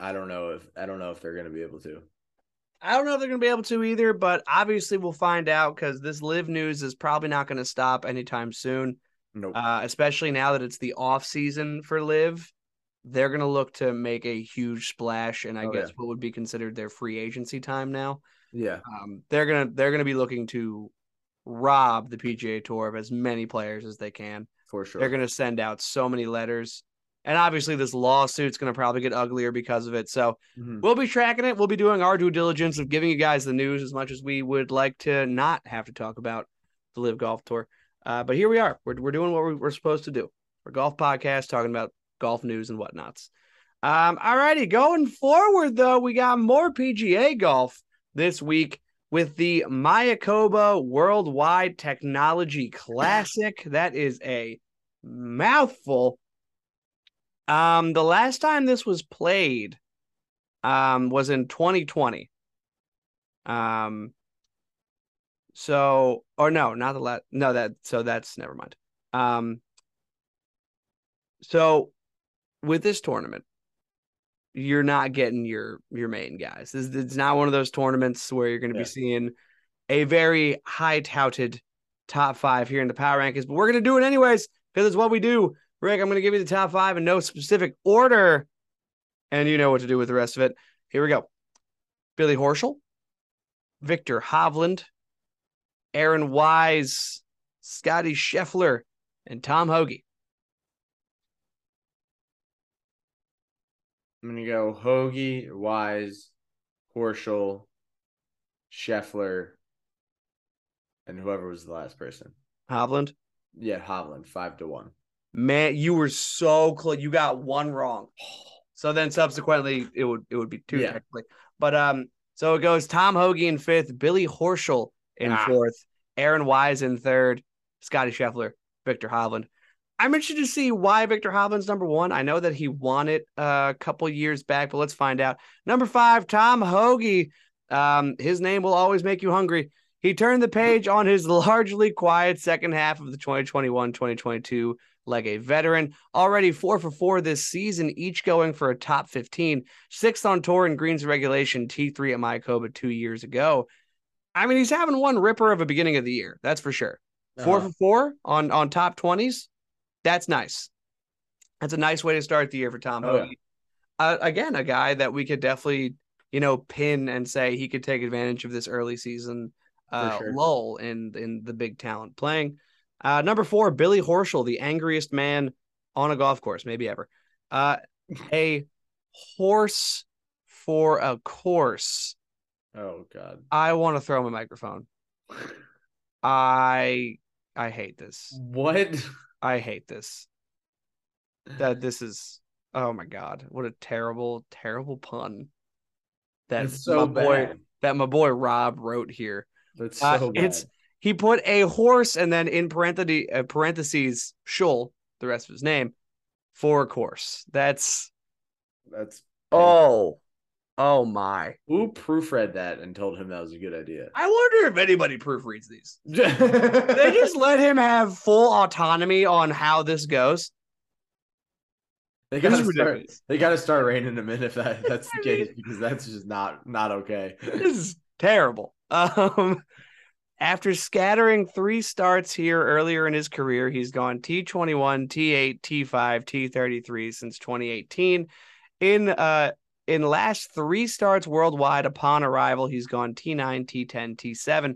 Speaker 3: I don't know if I don't know if they're going to be able to.
Speaker 2: I don't know if they're going to be able to either, but obviously we'll find out because this LIV news is probably not going to stop anytime soon.
Speaker 3: Nope.
Speaker 2: Uh, especially now that it's the off season for LIV, they're going to look to make a huge splash, and I
Speaker 3: Oh,
Speaker 2: guess
Speaker 3: yeah.
Speaker 2: what would be considered their free agency time now.
Speaker 3: yeah.
Speaker 2: Um, they're gonna they're gonna be looking to rob the PGA Tour of as many players as they can.
Speaker 3: For sure.
Speaker 2: They're going to send out so many letters. And obviously, this lawsuit's going to probably get uglier because of it. So,
Speaker 3: Mhm.
Speaker 2: we'll be tracking it. We'll be doing our due diligence of giving you guys the news as much as we would like to not have to talk about the LIV Golf Tour. Uh, but here we are. We're, we're doing what we're, we're supposed to do. We're golf podcast talking about golf news and whatnots. Um, all righty. Going forward, though, we got more PGA golf this week with the Mayakoba Worldwide Technology Classic. That is a mouthful. Um, the last time this was played um was in 2020. Um so or no, not the last no that so that's never mind. Um so with this tournament, you're not getting your your main guys. This it's not one of those tournaments where you're going to
Speaker 3: Yeah.
Speaker 2: be seeing a very high touted top five here in the power rankings, but we're going to do it anyways because it's what we do. Rick, I'm going to give you the top five in no specific order, and you know what to do with the rest of it. Here we go Billy Horschel, Viktor Hovland, Aaron Wise, Scotty Scheffler, and Tom Hoge.
Speaker 3: I'm gonna go Hoge, Wise, Horschel, Scheffler, and whoever was the last person.
Speaker 2: Hovland,
Speaker 3: Yeah, Hovland, five to one.
Speaker 2: Man, you were so close. You got one wrong. So then subsequently it would it would be two
Speaker 3: Yeah.
Speaker 2: technically. But um, so it goes Tom Hoge in fifth, Billy Horschel in
Speaker 3: Ah.
Speaker 2: fourth, Aaron Wise in third, Scotty Scheffler, Viktor Hovland. I'm interested to see why Viktor Hovland's number one. I know that he won it uh, a couple years back, but let's find out. Number five, Tom Hoge. Um, his name will always make you hungry. He turned the page on his largely quiet second half of the 2021 2022 like a veteran. Already four for four this season, each going for a top 15, sixth on tour in greens regulation, T3 at Mayakoba two years ago. I mean, he's having one ripper of a beginning of the year. That's for sure. 4
Speaker 3: Uh-huh.
Speaker 2: for four on, on top 20s. That's nice. That's a nice way to start the year for Tom
Speaker 3: Oh,
Speaker 2: Hoge. Uh, again, a guy that we could definitely, you know, pin and say he could take advantage of this early season uh,
Speaker 3: sure.
Speaker 2: lull in in the big talent playing. Uh, number four, Billy Horschel, the angriest man on a golf course, maybe ever. Uh, a horse for a course.
Speaker 3: Oh God.
Speaker 2: I want to throw my microphone. I I hate this.
Speaker 3: What?
Speaker 2: I hate this. That this is oh my god, what a terrible, terrible pun. That
Speaker 3: That's so
Speaker 2: my boy
Speaker 3: bad.
Speaker 2: that my boy Rob wrote here.
Speaker 3: That's
Speaker 2: Uh,
Speaker 3: so bad.
Speaker 2: it's he put a horse and then in parentheses uh, parentheses Schul, the rest of his name, for a course. That's
Speaker 3: That's
Speaker 2: oh oh my.
Speaker 3: who proofread that and told him that was a good idea.
Speaker 2: I wonder if anybody proofreads these. They just let him have full autonomy on how this goes.
Speaker 3: they gotta start. They gotta start reining him in if that that's the case because that's just not not okay.
Speaker 2: this is terrible. Um, after scattering three starts here earlier in his career, he's gone T21, T8, T5, T33 since 2018. In uh in last three starts worldwide upon arrival, he's gone T9, T10, T7.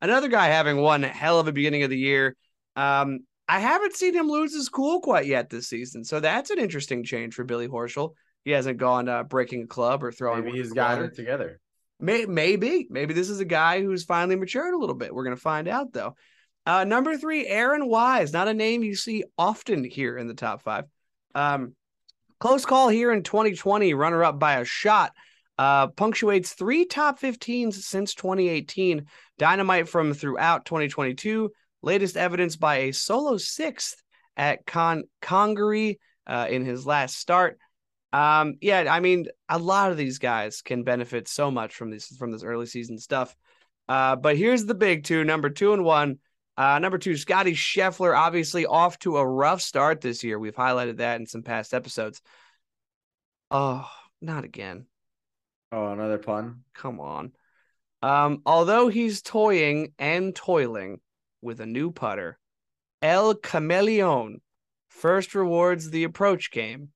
Speaker 2: Another guy having one hell of a beginning of the year. Um, I haven't seen him lose his cool quite yet this season, so that's an interesting change for Billy Horschel. He hasn't gone uh, breaking a club or throwing.
Speaker 3: Maybe he's gotten it together.
Speaker 2: May, maybe, maybe this is a guy who's finally matured a little bit. We're gonna find out though. Uh, number three, Aaron Wise, not a name you see often here in the top five. Um, close call here in 2020, runner up by a shot. Uh, punctuates three top 15s since 2018. Dynamite from throughout 2022. Latest evidence by a solo sixth at Con Congaree uh, in his last start. Um, yeah, I mean, a lot of these guys can benefit so much from this from this early season stuff. Uh, but here's the big two: number two and one. Uh, number two, Scotty Scheffler, obviously off to a rough start this year. We've highlighted that in some past episodes. Oh, not again.
Speaker 3: Oh, another pun.
Speaker 2: Come on. Um, although he's toying and toiling with a new putter, El Camaleon first rewards the approach game,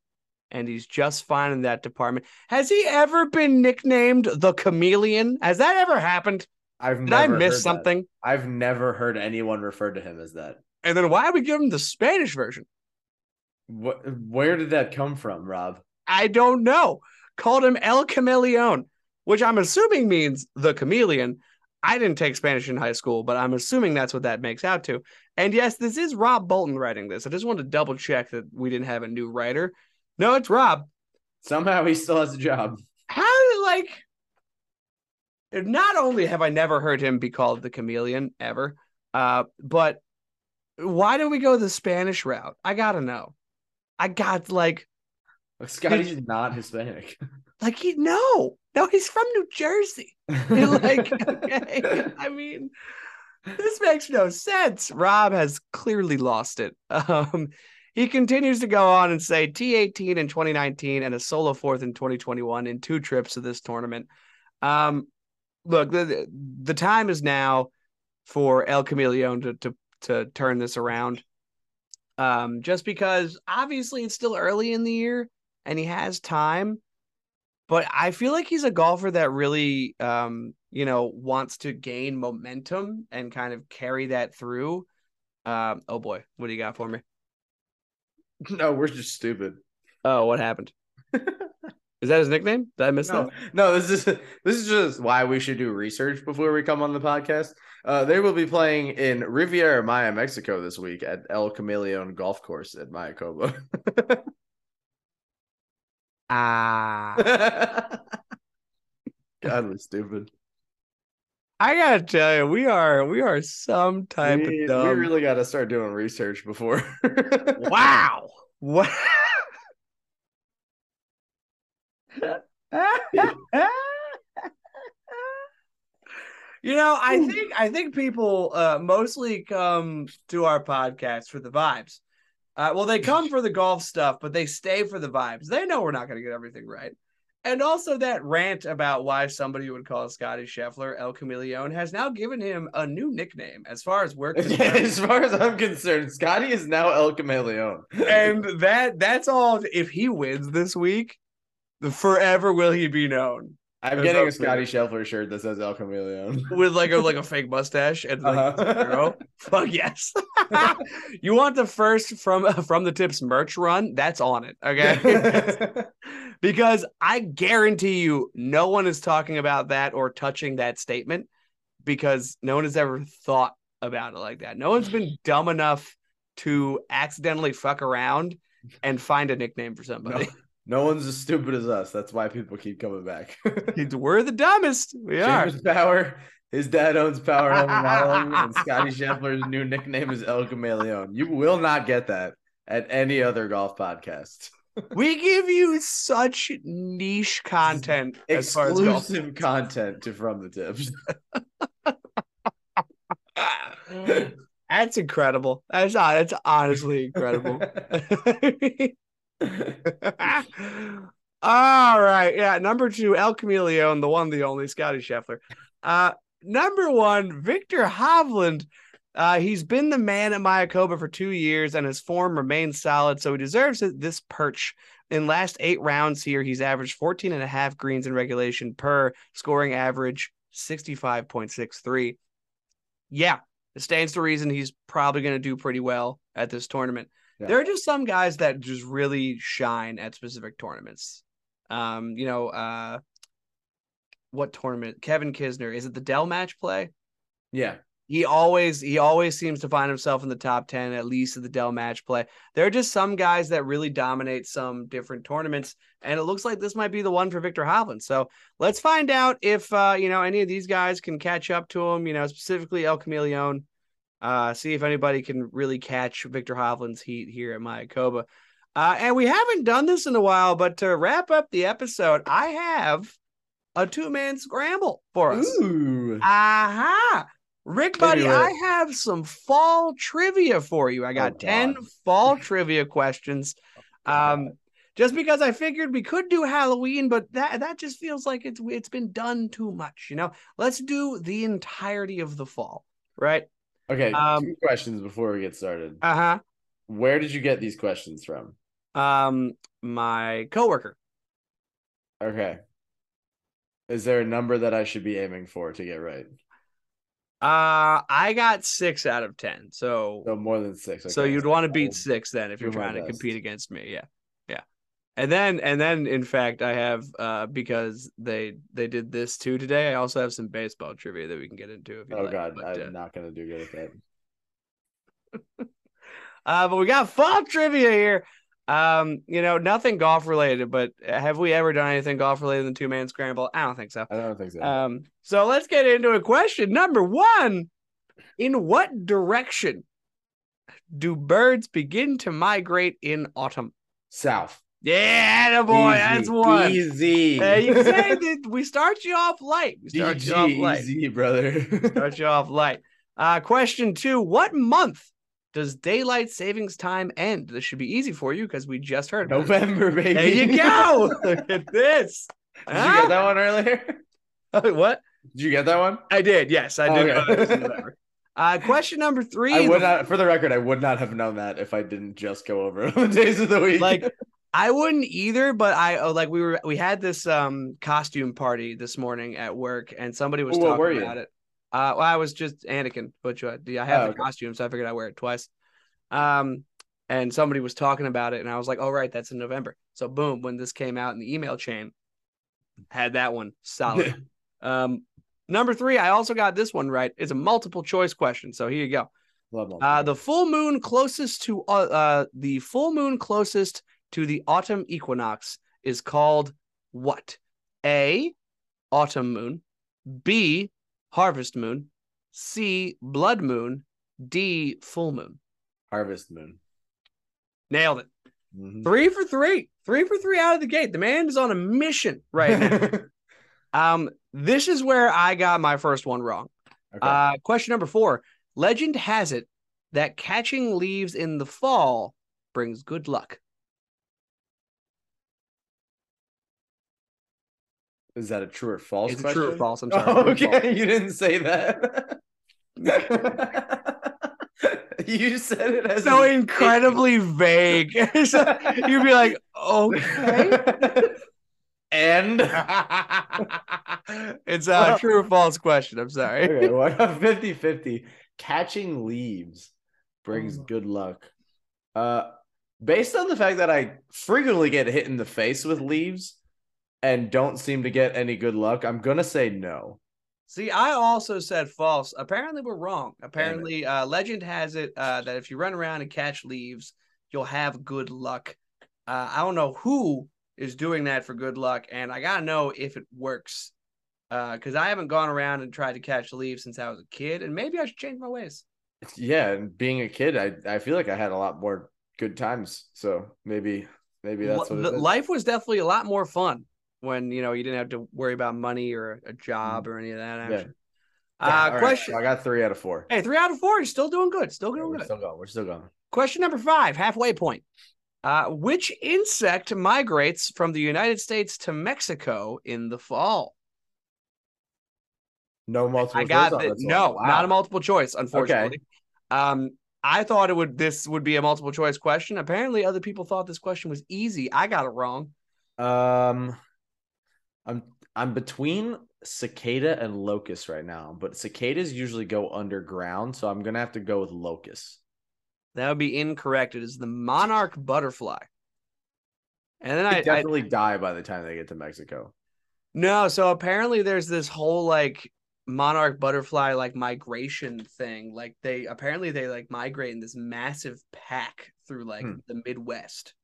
Speaker 2: and he's just fine in that department. Has he ever been nicknamed the Chameleon? Has that ever happened?
Speaker 3: I've
Speaker 2: Did
Speaker 3: never
Speaker 2: I miss
Speaker 3: heard that.
Speaker 2: something?
Speaker 3: I've never heard anyone refer to him as that.
Speaker 2: And then why would we give him the Spanish version?
Speaker 3: What? Where did that come from, Rob?
Speaker 2: I don't know. Called him El Camaleon, which I'm assuming means the chameleon. I didn't take Spanish in high school, but I'm assuming that's what that makes out to. And yes, this is Rob Bolton writing this. I just wanted to double check that we didn't have a new writer. No, it's Rob.
Speaker 3: Somehow he still has a job.
Speaker 2: How like not only have I never heard him be called the chameleon ever, uh, but why do we go the Spanish route? I gotta know. I got like
Speaker 3: Scotty's not Hispanic.
Speaker 2: like he no. No, he's from New Jersey. like okay. I mean, this makes no sense. Rob has clearly lost it. Um, he continues to go on and say T18 in 2019 and a solo fourth in 2021 in two trips to this tournament. Um, look, the the time is now for El Camaleon to to to turn this around. Um, just because obviously it's still early in the year and he has time but I feel like he's a golfer that really, um, you know, wants to gain momentum and kind of carry that through. Um, oh boy, what do you got for me?
Speaker 3: no, we're just stupid.
Speaker 2: Oh, what happened? Is that his nickname? Did I miss
Speaker 3: No,
Speaker 2: that?
Speaker 3: no, this is this is just why we should do research before we come on the podcast. Uh, they will be playing in Riviera Maya, Mexico this week at El Camaleon Golf Course at Mayakoba.
Speaker 2: Ah,
Speaker 3: God, we're stupid.
Speaker 2: I gotta tell you, we are we are some type
Speaker 3: we,
Speaker 2: of dumb.
Speaker 3: we really got to start doing research before.
Speaker 2: wow. What? You know, I think I think people uh, mostly come to our podcast for the vibes. Uh, well, they come for the golf stuff, but they stay for the vibes. They know we're not going to get everything right. And also that rant about why somebody would call Scotty Scheffler El Chameleon has now given him a new nickname as far as we're concerned.
Speaker 3: as far as I'm concerned, Scotty is now El Chameleon.
Speaker 2: and that that's all if he wins this week, forever will he be known.
Speaker 3: I'm getting a Scotty Scheffler shirt that says El Chameleon.
Speaker 2: With like a like a fake mustache and like
Speaker 3: Uh-huh.
Speaker 2: zero. Fuck yes. you want the first from from the tips merch run? That's on it. Okay. Because I guarantee you no one is talking about that or touching that statement because no one has ever thought about it like that. No one's been dumb enough to accidentally fuck around and find a nickname for somebody.
Speaker 3: no one's as stupid as us. That's why people keep coming back.
Speaker 2: We're the dumbest. We are.
Speaker 3: Power. His dad owns Power Home Remodeling, and Scotty Scheffler's new nickname is El Chameleon. You will not get that at any other golf podcast.
Speaker 2: We give you such niche content as far as.
Speaker 3: Exclusive content to From the Tips.
Speaker 2: That's incredible. That's that's honestly incredible. All right. Yeah. Number two, El Chameleon, the one, the only, Scotty Scheffler. Uh, number one, Viktor Hovland. Uh, he's been the man at Mayakoba for two years and his form remains solid, so he deserves it- this perch. In last eight rounds here, he's averaged 14 and a half greens in regulation per scoring average 65.63. Yeah, it stands to reason he's probably going to do pretty well at this tournament.
Speaker 3: Yeah.
Speaker 2: There are just some guys that just really shine at specific tournaments. Um, you know, uh, what tournament? Kevin Kisner. Is it the Dell match play?
Speaker 3: yeah.
Speaker 2: He always he always seems to find himself in the top 10 at least of the Dell match play. There are just some guys that really dominate some different tournaments and it looks like this might be the one for Viktor Hovland. So, let's find out if uh, you know, any of these guys can catch up to him, you know, specifically El Chameleon. Uh, see if anybody can really catch Viktor Hovland's heat here at Mayakoba. Uh, and we haven't done this in a while, but to wrap up the episode, I have a two-man scramble for us.
Speaker 3: Ooh.
Speaker 2: Aha. Rick, buddy,
Speaker 3: with
Speaker 2: I have some fall trivia for you. I got
Speaker 3: Oh,
Speaker 2: 10 fall trivia questions. Um, just because I figured we could do Halloween, but that that just feels like it's it's been done too much, you know. Let's do the entirety of the fall, right?
Speaker 3: Okay,
Speaker 2: um,
Speaker 3: two questions before we get started.
Speaker 2: Uh-huh.
Speaker 3: Where did you get these questions from?
Speaker 2: Um, my coworker.
Speaker 3: Okay. Is there a number that I should be aiming for to get right?
Speaker 2: Uh, I got six out of ten. So
Speaker 3: So more than six.
Speaker 2: So you'd want to beat six then if you're trying to compete against me. Yeah. Yeah. And then and then in fact I have uh because they they did this too today, I also have some baseball trivia that we can get into if you
Speaker 3: Oh
Speaker 2: like.
Speaker 3: god,
Speaker 2: But,
Speaker 3: I'm
Speaker 2: uh,
Speaker 3: not gonna do good at that.
Speaker 2: uh, but we got fall trivia here. Um, you know, nothing golf related, but have we ever done anything golf related in the two man scramble? I don't think so.
Speaker 3: I don't think so.
Speaker 2: Um, so let's get into a question. Number one In what direction do birds begin to migrate in autumn?
Speaker 3: South.
Speaker 2: Yeah, boy, that's one.
Speaker 3: Easy.
Speaker 2: Uh, you say that we start you off light. We start you off light.
Speaker 3: easy, brother.
Speaker 2: Start you off light. Uh, question two: What month does daylight savings time end? This should be easy for you because we just heard.
Speaker 3: November, baby.
Speaker 2: There you go. Look at this.
Speaker 3: Did you get that one earlier?
Speaker 2: that? what?
Speaker 3: Did you get that one?
Speaker 2: I did. Yes, I did.
Speaker 3: Okay.
Speaker 2: know this in November. Uh, question number three.
Speaker 3: I would not, for the record, I would not have known that if I didn't just go over the days of the week.
Speaker 2: like I wouldn't either, but I oh, like we were we had this um costume party this morning at work, and somebody was
Speaker 3: Ooh,
Speaker 2: talking about it. Uh, well, I was just Anakin, but uh, I have
Speaker 3: Oh,
Speaker 2: the costume, so I figured I'd wear it twice. Um, and somebody was talking about it, and I was like, "Oh, right, that's in November." So, boom, when this came out in the email chain, had that one solid. um, number three, I also got this one right. It's a multiple choice question, so here you go. Uh, the full moon closest to uh, uh, the full moon closest to the autumn equinox is called what? A. Autumn moon. B. Harvest moon. C. Blood moon. D. Full moon.
Speaker 3: Harvest Moon.
Speaker 2: Nailed it.
Speaker 3: Mhm.
Speaker 2: Three for three. Three for three out of the gate. The man is on a mission right now. Um, this is where I got my first one wrong.
Speaker 3: Okay.
Speaker 2: Uh, question number four. Legend has it that catching leaves in the fall brings good luck.
Speaker 3: Is that a true or false
Speaker 2: Is it
Speaker 3: question?
Speaker 2: true or false? I'm sorry.
Speaker 3: Oh,
Speaker 2: or false.
Speaker 3: okay, you didn't say that. you said it as
Speaker 2: So incredibly vague. So You'd be like, okay.
Speaker 3: and
Speaker 2: it's a true or false question. I'm sorry.
Speaker 3: okay, what 50 50 catching leaves brings
Speaker 2: Oh.
Speaker 3: good luck. Uh, based on the fact that I frequently get hit in the face with leaves and don't seem to get any good luck, I'm gonna say no.
Speaker 2: See, I also said false. Apparently, we're wrong. Apparently, uh, legend has it uh, that if you run around and catch leaves, you'll have good luck. Uh, I don't know who is doing that for good luck, and I gotta know if it works. Because I haven't gone around and tried to catch leaves since I was a kid, and maybe I should change my ways.
Speaker 3: Yeah, and being a kid, I I feel like I had a lot more good times. So maybe maybe that's what
Speaker 2: life was definitely a lot more fun when you know you didn't have to worry about money or a job or any of that.
Speaker 3: Mm. Yeah.
Speaker 2: Action.
Speaker 3: Yeah,
Speaker 2: Uh,
Speaker 3: all right,
Speaker 2: question.
Speaker 3: so I got three out of four.
Speaker 2: Hey, three out of four. You're still doing good. Still
Speaker 3: Yeah, we're
Speaker 2: good.
Speaker 3: still going. We're still going.
Speaker 2: Question number five, halfway point. Uh, which insect migrates from the United States to Mexico in the fall?
Speaker 3: No multiple.
Speaker 2: I got
Speaker 3: choice on
Speaker 2: the,
Speaker 3: this one.
Speaker 2: no,
Speaker 3: Wow.
Speaker 2: not a multiple choice, unfortunately. Um, I thought it would this would be a multiple choice question. Apparently, other people thought this question was easy. I got it wrong.
Speaker 3: Um, I'm I'm between cicada and locust right now, but cicadas usually go underground, so I'm gonna have to go with locust.
Speaker 2: That would be incorrect. It is the monarch butterfly. And then I,
Speaker 3: They
Speaker 2: I
Speaker 3: definitely die by the time they get to Mexico.
Speaker 2: no, so apparently there's this whole like monarch butterfly like migration thing. Like they apparently they like migrate in this massive pack through like
Speaker 3: Hmm.
Speaker 2: the Midwest.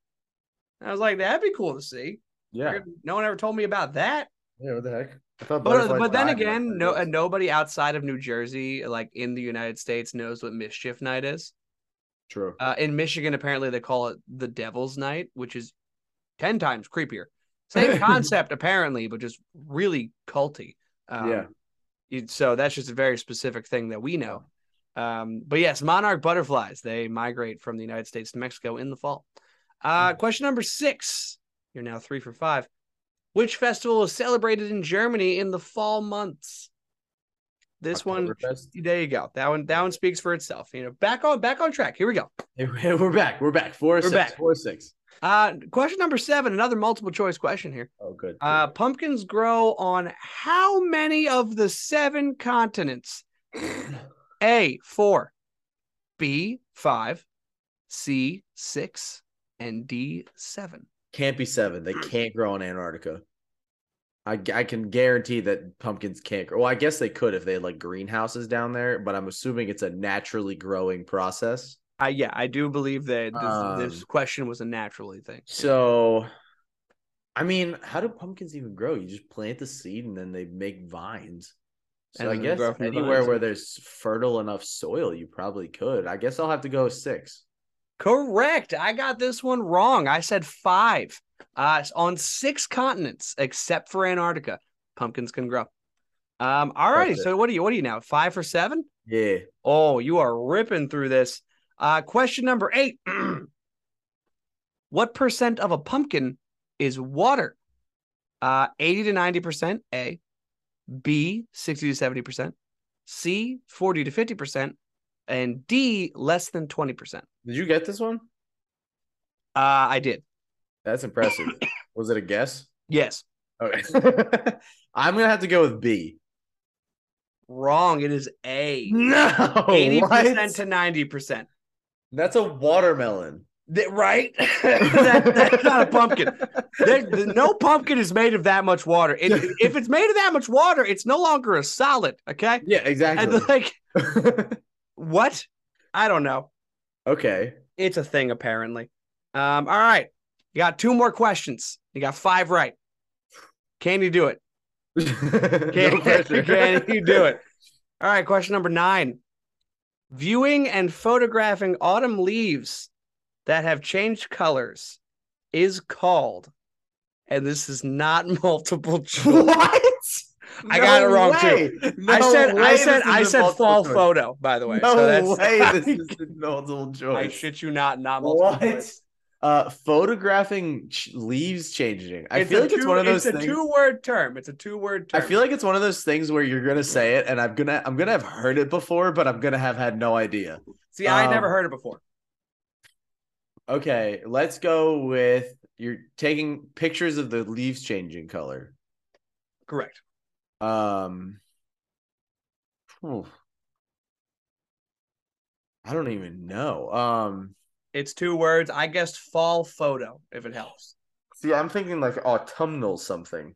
Speaker 2: And I was like, that'd be cool to see.
Speaker 3: Yeah.
Speaker 2: No one ever told me about that.
Speaker 3: Yeah. What the heck? I thought
Speaker 2: But but then
Speaker 3: died in the
Speaker 2: again, no, nobody outside of New Jersey, like in the United States, knows what Mischief Night is.
Speaker 3: True.
Speaker 2: Uh, in Michigan, apparently they call it the Devil's Night, which is ten times creepier. Same concept, apparently, but just really culty. Um,
Speaker 3: Yeah.
Speaker 2: So that's just a very specific thing that we know. Um, but yes, monarch butterflies they migrate from the United States to Mexico in the fall. Uh, question number six. You're now three for five. Which festival is celebrated in Germany in the fall months? This one, there you go. That one, that one speaks for itself. You know, back on, back on track. Here we go.
Speaker 3: We're back. We're back. Four
Speaker 2: We're
Speaker 3: six.
Speaker 2: back.
Speaker 3: Four six.
Speaker 2: Uh, question number seven, another multiple choice question here.
Speaker 3: Oh, good.
Speaker 2: Uh, pumpkins grow on how many of the seven continents? A, four, B, five, C, six, and D, seven.
Speaker 3: Can't be seven. They can't grow in Antarctica. I, I can guarantee that pumpkins can't grow. Well, I guess they could if they had like greenhouses down there, but I'm assuming it's a naturally growing process.
Speaker 2: I yeah, I do believe that this, this
Speaker 3: Um,
Speaker 2: question was a naturally thing.
Speaker 3: So, I mean, how do pumpkins even grow? You just plant the seed and then they make vines. So
Speaker 2: And
Speaker 3: I guess
Speaker 2: grow the
Speaker 3: anywhere
Speaker 2: vines.
Speaker 3: where there's fertile enough soil, you probably could. I guess I'll have to go six.
Speaker 2: Correct. I got this one wrong. I said five. Uh, on six continents except for Antarctica, pumpkins can grow. Um, all righty. So what are you? What are you now? Five for seven?
Speaker 3: Yeah.
Speaker 2: Oh, you are ripping through this. Uh, question number eight. what percent of a pumpkin is water? Uh, 80 to 90% A, B, 60 to 70%, C, 40 to 50%, and D, less than 20%. Uh,
Speaker 3: Did you get this one?
Speaker 2: I did.
Speaker 3: That's impressive. Was it a guess?
Speaker 2: Yes.
Speaker 3: Okay. I'm gonna have to go with B.
Speaker 2: Wrong. It is A.
Speaker 3: No,
Speaker 2: 80%
Speaker 3: what?
Speaker 2: to 90%.
Speaker 3: That's a watermelon.
Speaker 2: Th- right? that, that's not a pumpkin. There, the- no pumpkin is made of that much water. It, if it's made of that much water, it's no longer a solid. Okay.
Speaker 3: yeah, exactly.
Speaker 2: And like, what? I don't know.
Speaker 3: okay.
Speaker 2: It's a thing, apparently. Um, all right. You got two more questions. You got five right. Can you do it? Can,
Speaker 3: no
Speaker 2: can you do it? All right. Question number nine. Viewing and photographing autumn leaves that have changed colors is called and this is not multiple choice.
Speaker 3: what?
Speaker 2: I got it wrong,
Speaker 3: way.
Speaker 2: too.
Speaker 3: No
Speaker 2: I said, I said, I said fall
Speaker 3: choice.
Speaker 2: photo. By the way,
Speaker 3: No
Speaker 2: so
Speaker 3: way. This is a multiple choice.
Speaker 2: I shit you not, not multiple
Speaker 3: What?
Speaker 2: choice.
Speaker 3: Uh, photographing ch- leaves changing. I
Speaker 2: It's
Speaker 3: feel like it's one of those
Speaker 2: It's a
Speaker 3: things.
Speaker 2: two-word term. It's a two-word
Speaker 3: I feel like it's one of those things where you're gonna say it, and I'm gonna I'm gonna have heard it before, but I'm gonna have had no idea.
Speaker 2: See, I never
Speaker 3: um,
Speaker 2: heard it before.
Speaker 3: Okay, let's go with you're taking pictures of the leaves changing color.
Speaker 2: Correct.
Speaker 3: Um. I don't even know. Um,
Speaker 2: It's two words. I guessed fall photo if it helps.
Speaker 3: see, I'm thinking like autumnal something.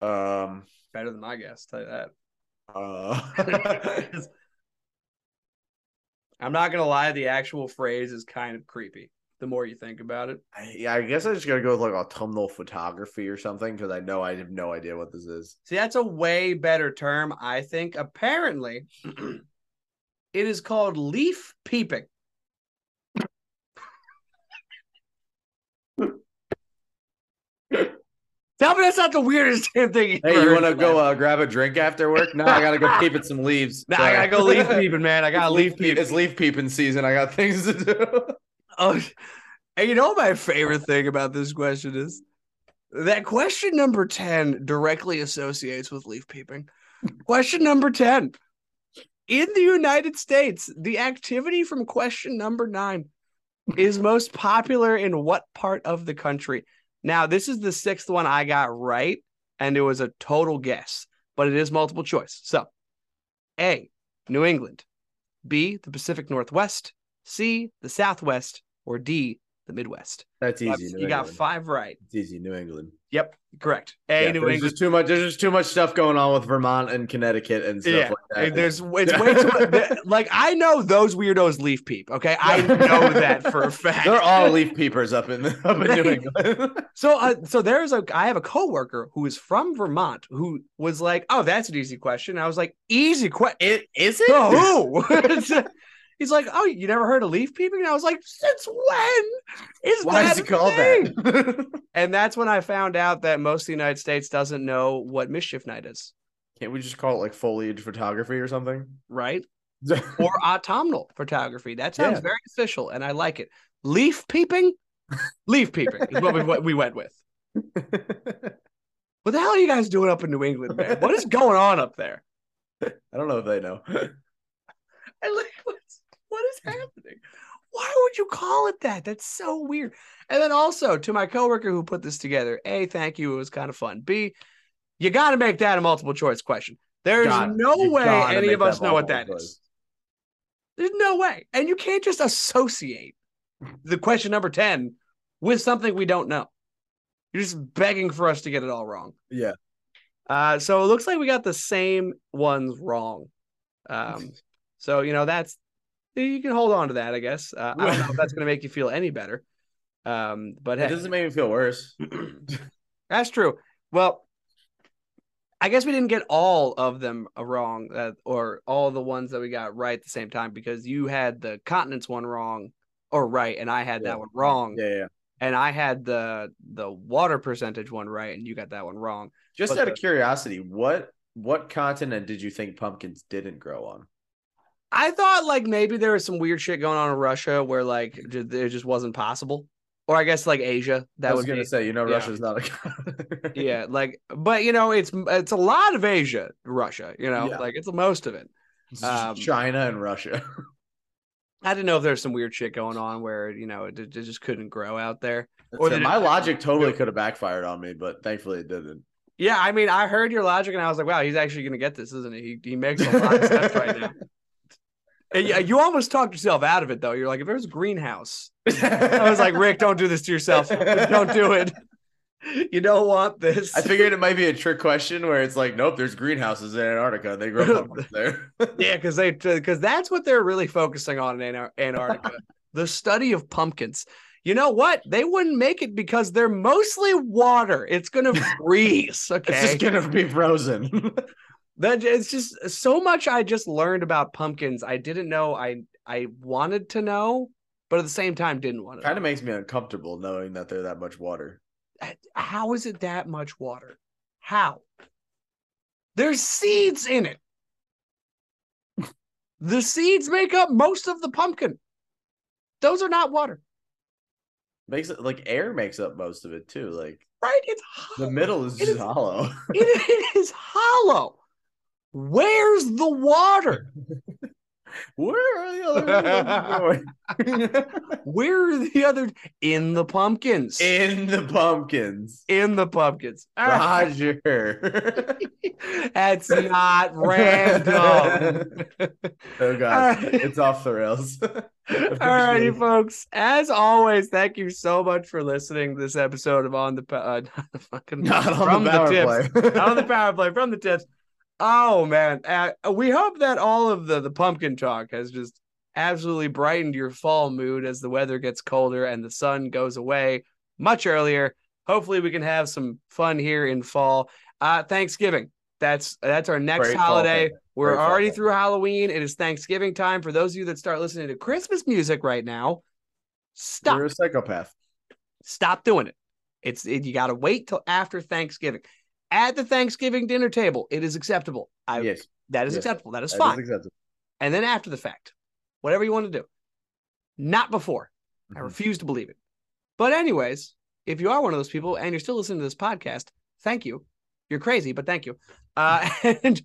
Speaker 3: Um,
Speaker 2: Better than my guess. Tell you that.
Speaker 3: uh,
Speaker 2: I'm not gonna lie. The actual phrase is kind of creepy. The more you think about it.
Speaker 3: I- yeah, I guess I just gotta go with like autumnal photography or something because I know I have no idea what this is.
Speaker 2: See, that's a way better term. I think. Apparently, it is called leaf peeping. Tell me that's not the weirdest damn thing.
Speaker 3: Hey, you want to go uh, grab a drink after work? No, I gotta go peep at some leaves.
Speaker 2: Nah, I gotta go leaf peeping, man. I
Speaker 3: gotta
Speaker 2: leaf peeping.
Speaker 3: It's leaf peeping season. I got things to do.
Speaker 2: Oh, and you know my favorite thing about this question is that question number 10 directly associates with leaf peeping. question number 10. In the United States, the activity from question number 9 is most popular in what part of the country? Now, this is the sixth one I got right, and it was a total guess, but it is multiple choice. So, A, New England, B, the Pacific Northwest, C, the Southwest, or D, the Midwest.
Speaker 3: That's
Speaker 2: You got-
Speaker 3: easy. New
Speaker 2: you got five right.
Speaker 3: It's easy. New England.
Speaker 2: Yep, correct. A,
Speaker 3: Yeah,
Speaker 2: New
Speaker 3: there's
Speaker 2: England.
Speaker 3: just too much. There's just too much stuff going on with Vermont and Connecticut and stuff
Speaker 2: Yeah,
Speaker 3: like that.
Speaker 2: There's it's way too much. Like I know those weirdos leaf peep. Okay, I know that for a fact.
Speaker 3: They're all leaf peepers up in up in New England.
Speaker 2: So, uh, so there's a I have a coworker who is from Vermont who was like, "Oh, that's an easy question." I was like, "Easy question."
Speaker 3: it is it?
Speaker 2: So who? He's like, "Oh, you never heard of leaf peeping?" And I was like, "Since when is
Speaker 3: Why
Speaker 2: that
Speaker 3: is
Speaker 2: a
Speaker 3: it called
Speaker 2: thing?"
Speaker 3: that?
Speaker 2: And that's when I found out that most of the United States doesn't know what mischief night is,
Speaker 3: Can't we just call it like foliage photography or something?
Speaker 2: right? Or autumnal photography. That sounds
Speaker 3: Yeah.
Speaker 2: very official, and I like it. Leaf peeping, leaf peeping is what we, what we went with. What the hell are you guys doing up in New England, man? What is going on up there?
Speaker 3: I don't know if they know.
Speaker 2: I like what is happening? Why would you call it that? That's so weird. And then also to my coworker who put this together, A, thank you. It was kind of fun. B, you got to make that a multiple choice question. There's
Speaker 3: Gotta-
Speaker 2: no way any of us know what that
Speaker 3: multiple
Speaker 2: is. There's no way. And you can't just associate the question number 10 with something we don't know. You're just begging for us to get it all wrong.
Speaker 3: Yeah.
Speaker 2: Uh, so it looks like we got the same ones wrong. Um, so you know that's you can hold on to that, I guess. Uh, I don't know if that's going to make you feel any better. Um, but
Speaker 3: It doesn't make me feel worse.
Speaker 2: that's true. Well, I guess we didn't get all of them wrong, uh, or all the ones that we got right at the same time because you had the continents one wrong or right, and I had
Speaker 3: Yeah.
Speaker 2: that one wrong,
Speaker 3: Yeah, yeah.
Speaker 2: and I had the the water percentage one right, and you got that one wrong.
Speaker 3: Just
Speaker 2: But
Speaker 3: out of curiosity, what what continent did you think pumpkins didn't grow on?
Speaker 2: I thought like maybe there was some weird shit going on in Russia where like it just wasn't possible, or I guess like Asia. That
Speaker 3: I was gonna
Speaker 2: be,
Speaker 3: say, you know,
Speaker 2: yeah.
Speaker 3: Russia's not a
Speaker 2: yeah, like, but you know, it's it's a lot of Asia, Russia. You know,
Speaker 3: Yeah.
Speaker 2: like it's most of it. Um,
Speaker 3: China and Russia.
Speaker 2: I didn't know if there's some weird shit going on where you know it, it just couldn't grow out there. Or
Speaker 3: So
Speaker 2: did it-
Speaker 3: my logic totally could have backfired on me, but thankfully it didn't.
Speaker 2: Yeah, I mean, I heard your logic and I was like, wow, he's actually gonna get this, isn't he? He, he makes a lot of sense right now. And yeah, you almost talked yourself out of it though. You're like, if there's a greenhouse, I was like, Rick, don't do this to yourself. Don't do it. You don't want this.
Speaker 3: I figured it might be a trick question where it's like, nope, there's greenhouses in Antarctica. They grow pumpkins there.
Speaker 2: Yeah, because they because that's what they're really focusing on in Antarctica, the study of pumpkins. You know what? They wouldn't make it because they're mostly water. It's gonna freeze. Okay,
Speaker 3: It's just gonna be frozen.
Speaker 2: That it's just uh, so much. I just learned about pumpkins. I didn't know. I I wanted to know, but at the same time, didn't want to.
Speaker 3: kind of makes me uncomfortable knowing that they're that much water.
Speaker 2: Uh, how is it that much water? How? There's seeds in it. the seeds make up most of the pumpkin. Those are not water.
Speaker 3: Makes it like air makes up most of it too. Like
Speaker 2: right, it's hollow.
Speaker 3: the middle is
Speaker 2: It
Speaker 3: just
Speaker 2: is-
Speaker 3: hollow.
Speaker 2: it is hollow. Where's the water?
Speaker 3: Where are the other going?
Speaker 2: Where are the other in the pumpkins?
Speaker 3: In the pumpkins.
Speaker 2: in the pumpkins.
Speaker 3: Roger.
Speaker 2: That's not random.
Speaker 3: oh god,
Speaker 2: right.
Speaker 3: it's off the rails.
Speaker 2: Alrighty, folks. As always, thank you so much for listening to this episode of On the uh, not the fucking
Speaker 3: Not on the power
Speaker 2: tips.
Speaker 3: play.
Speaker 2: Not on the power play from the tips. Oh man, uh, we hope that all of the the pumpkin talk has just absolutely brightened your fall mood as the weather gets colder and the sun goes away much earlier. Hopefully, we can have some fun here in fall. Uh, Thanksgiving. That's that's our next
Speaker 3: Great
Speaker 2: holiday.
Speaker 3: thing.
Speaker 2: We're
Speaker 3: Great
Speaker 2: already
Speaker 3: thing.
Speaker 2: through Halloween. It is Thanksgiving time. For those of you that start listening to Christmas music right now, stop.
Speaker 3: You're a psychopath.
Speaker 2: Stop doing it. It's it, you got to wait till after Thanksgiving. At the Thanksgiving dinner table, it is acceptable. I
Speaker 3: yes,
Speaker 2: that is
Speaker 3: yes.
Speaker 2: acceptable. That is
Speaker 3: that
Speaker 2: fine.
Speaker 3: is acceptable.
Speaker 2: and then after the fact, whatever you want to do, not before. I
Speaker 3: Mhm.
Speaker 2: refuse to believe it. But anyways, if you are one of those people and you're still listening to this podcast, thank you. You're crazy, but thank you. Uh, and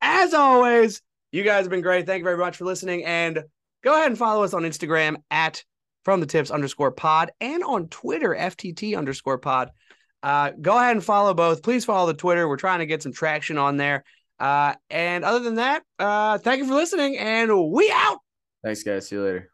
Speaker 2: as always, you guys have been great. Thank you very much for listening. And go ahead and follow us on Instagram at from the tips underscore pod and on Twitter, FTT underscore pod. Uh, go ahead and follow both. Please follow the Twitter. We're trying to get some traction on there. Uh, and other than that, uh, thank you for listening, and we out.
Speaker 3: Thanks, guys. See you later.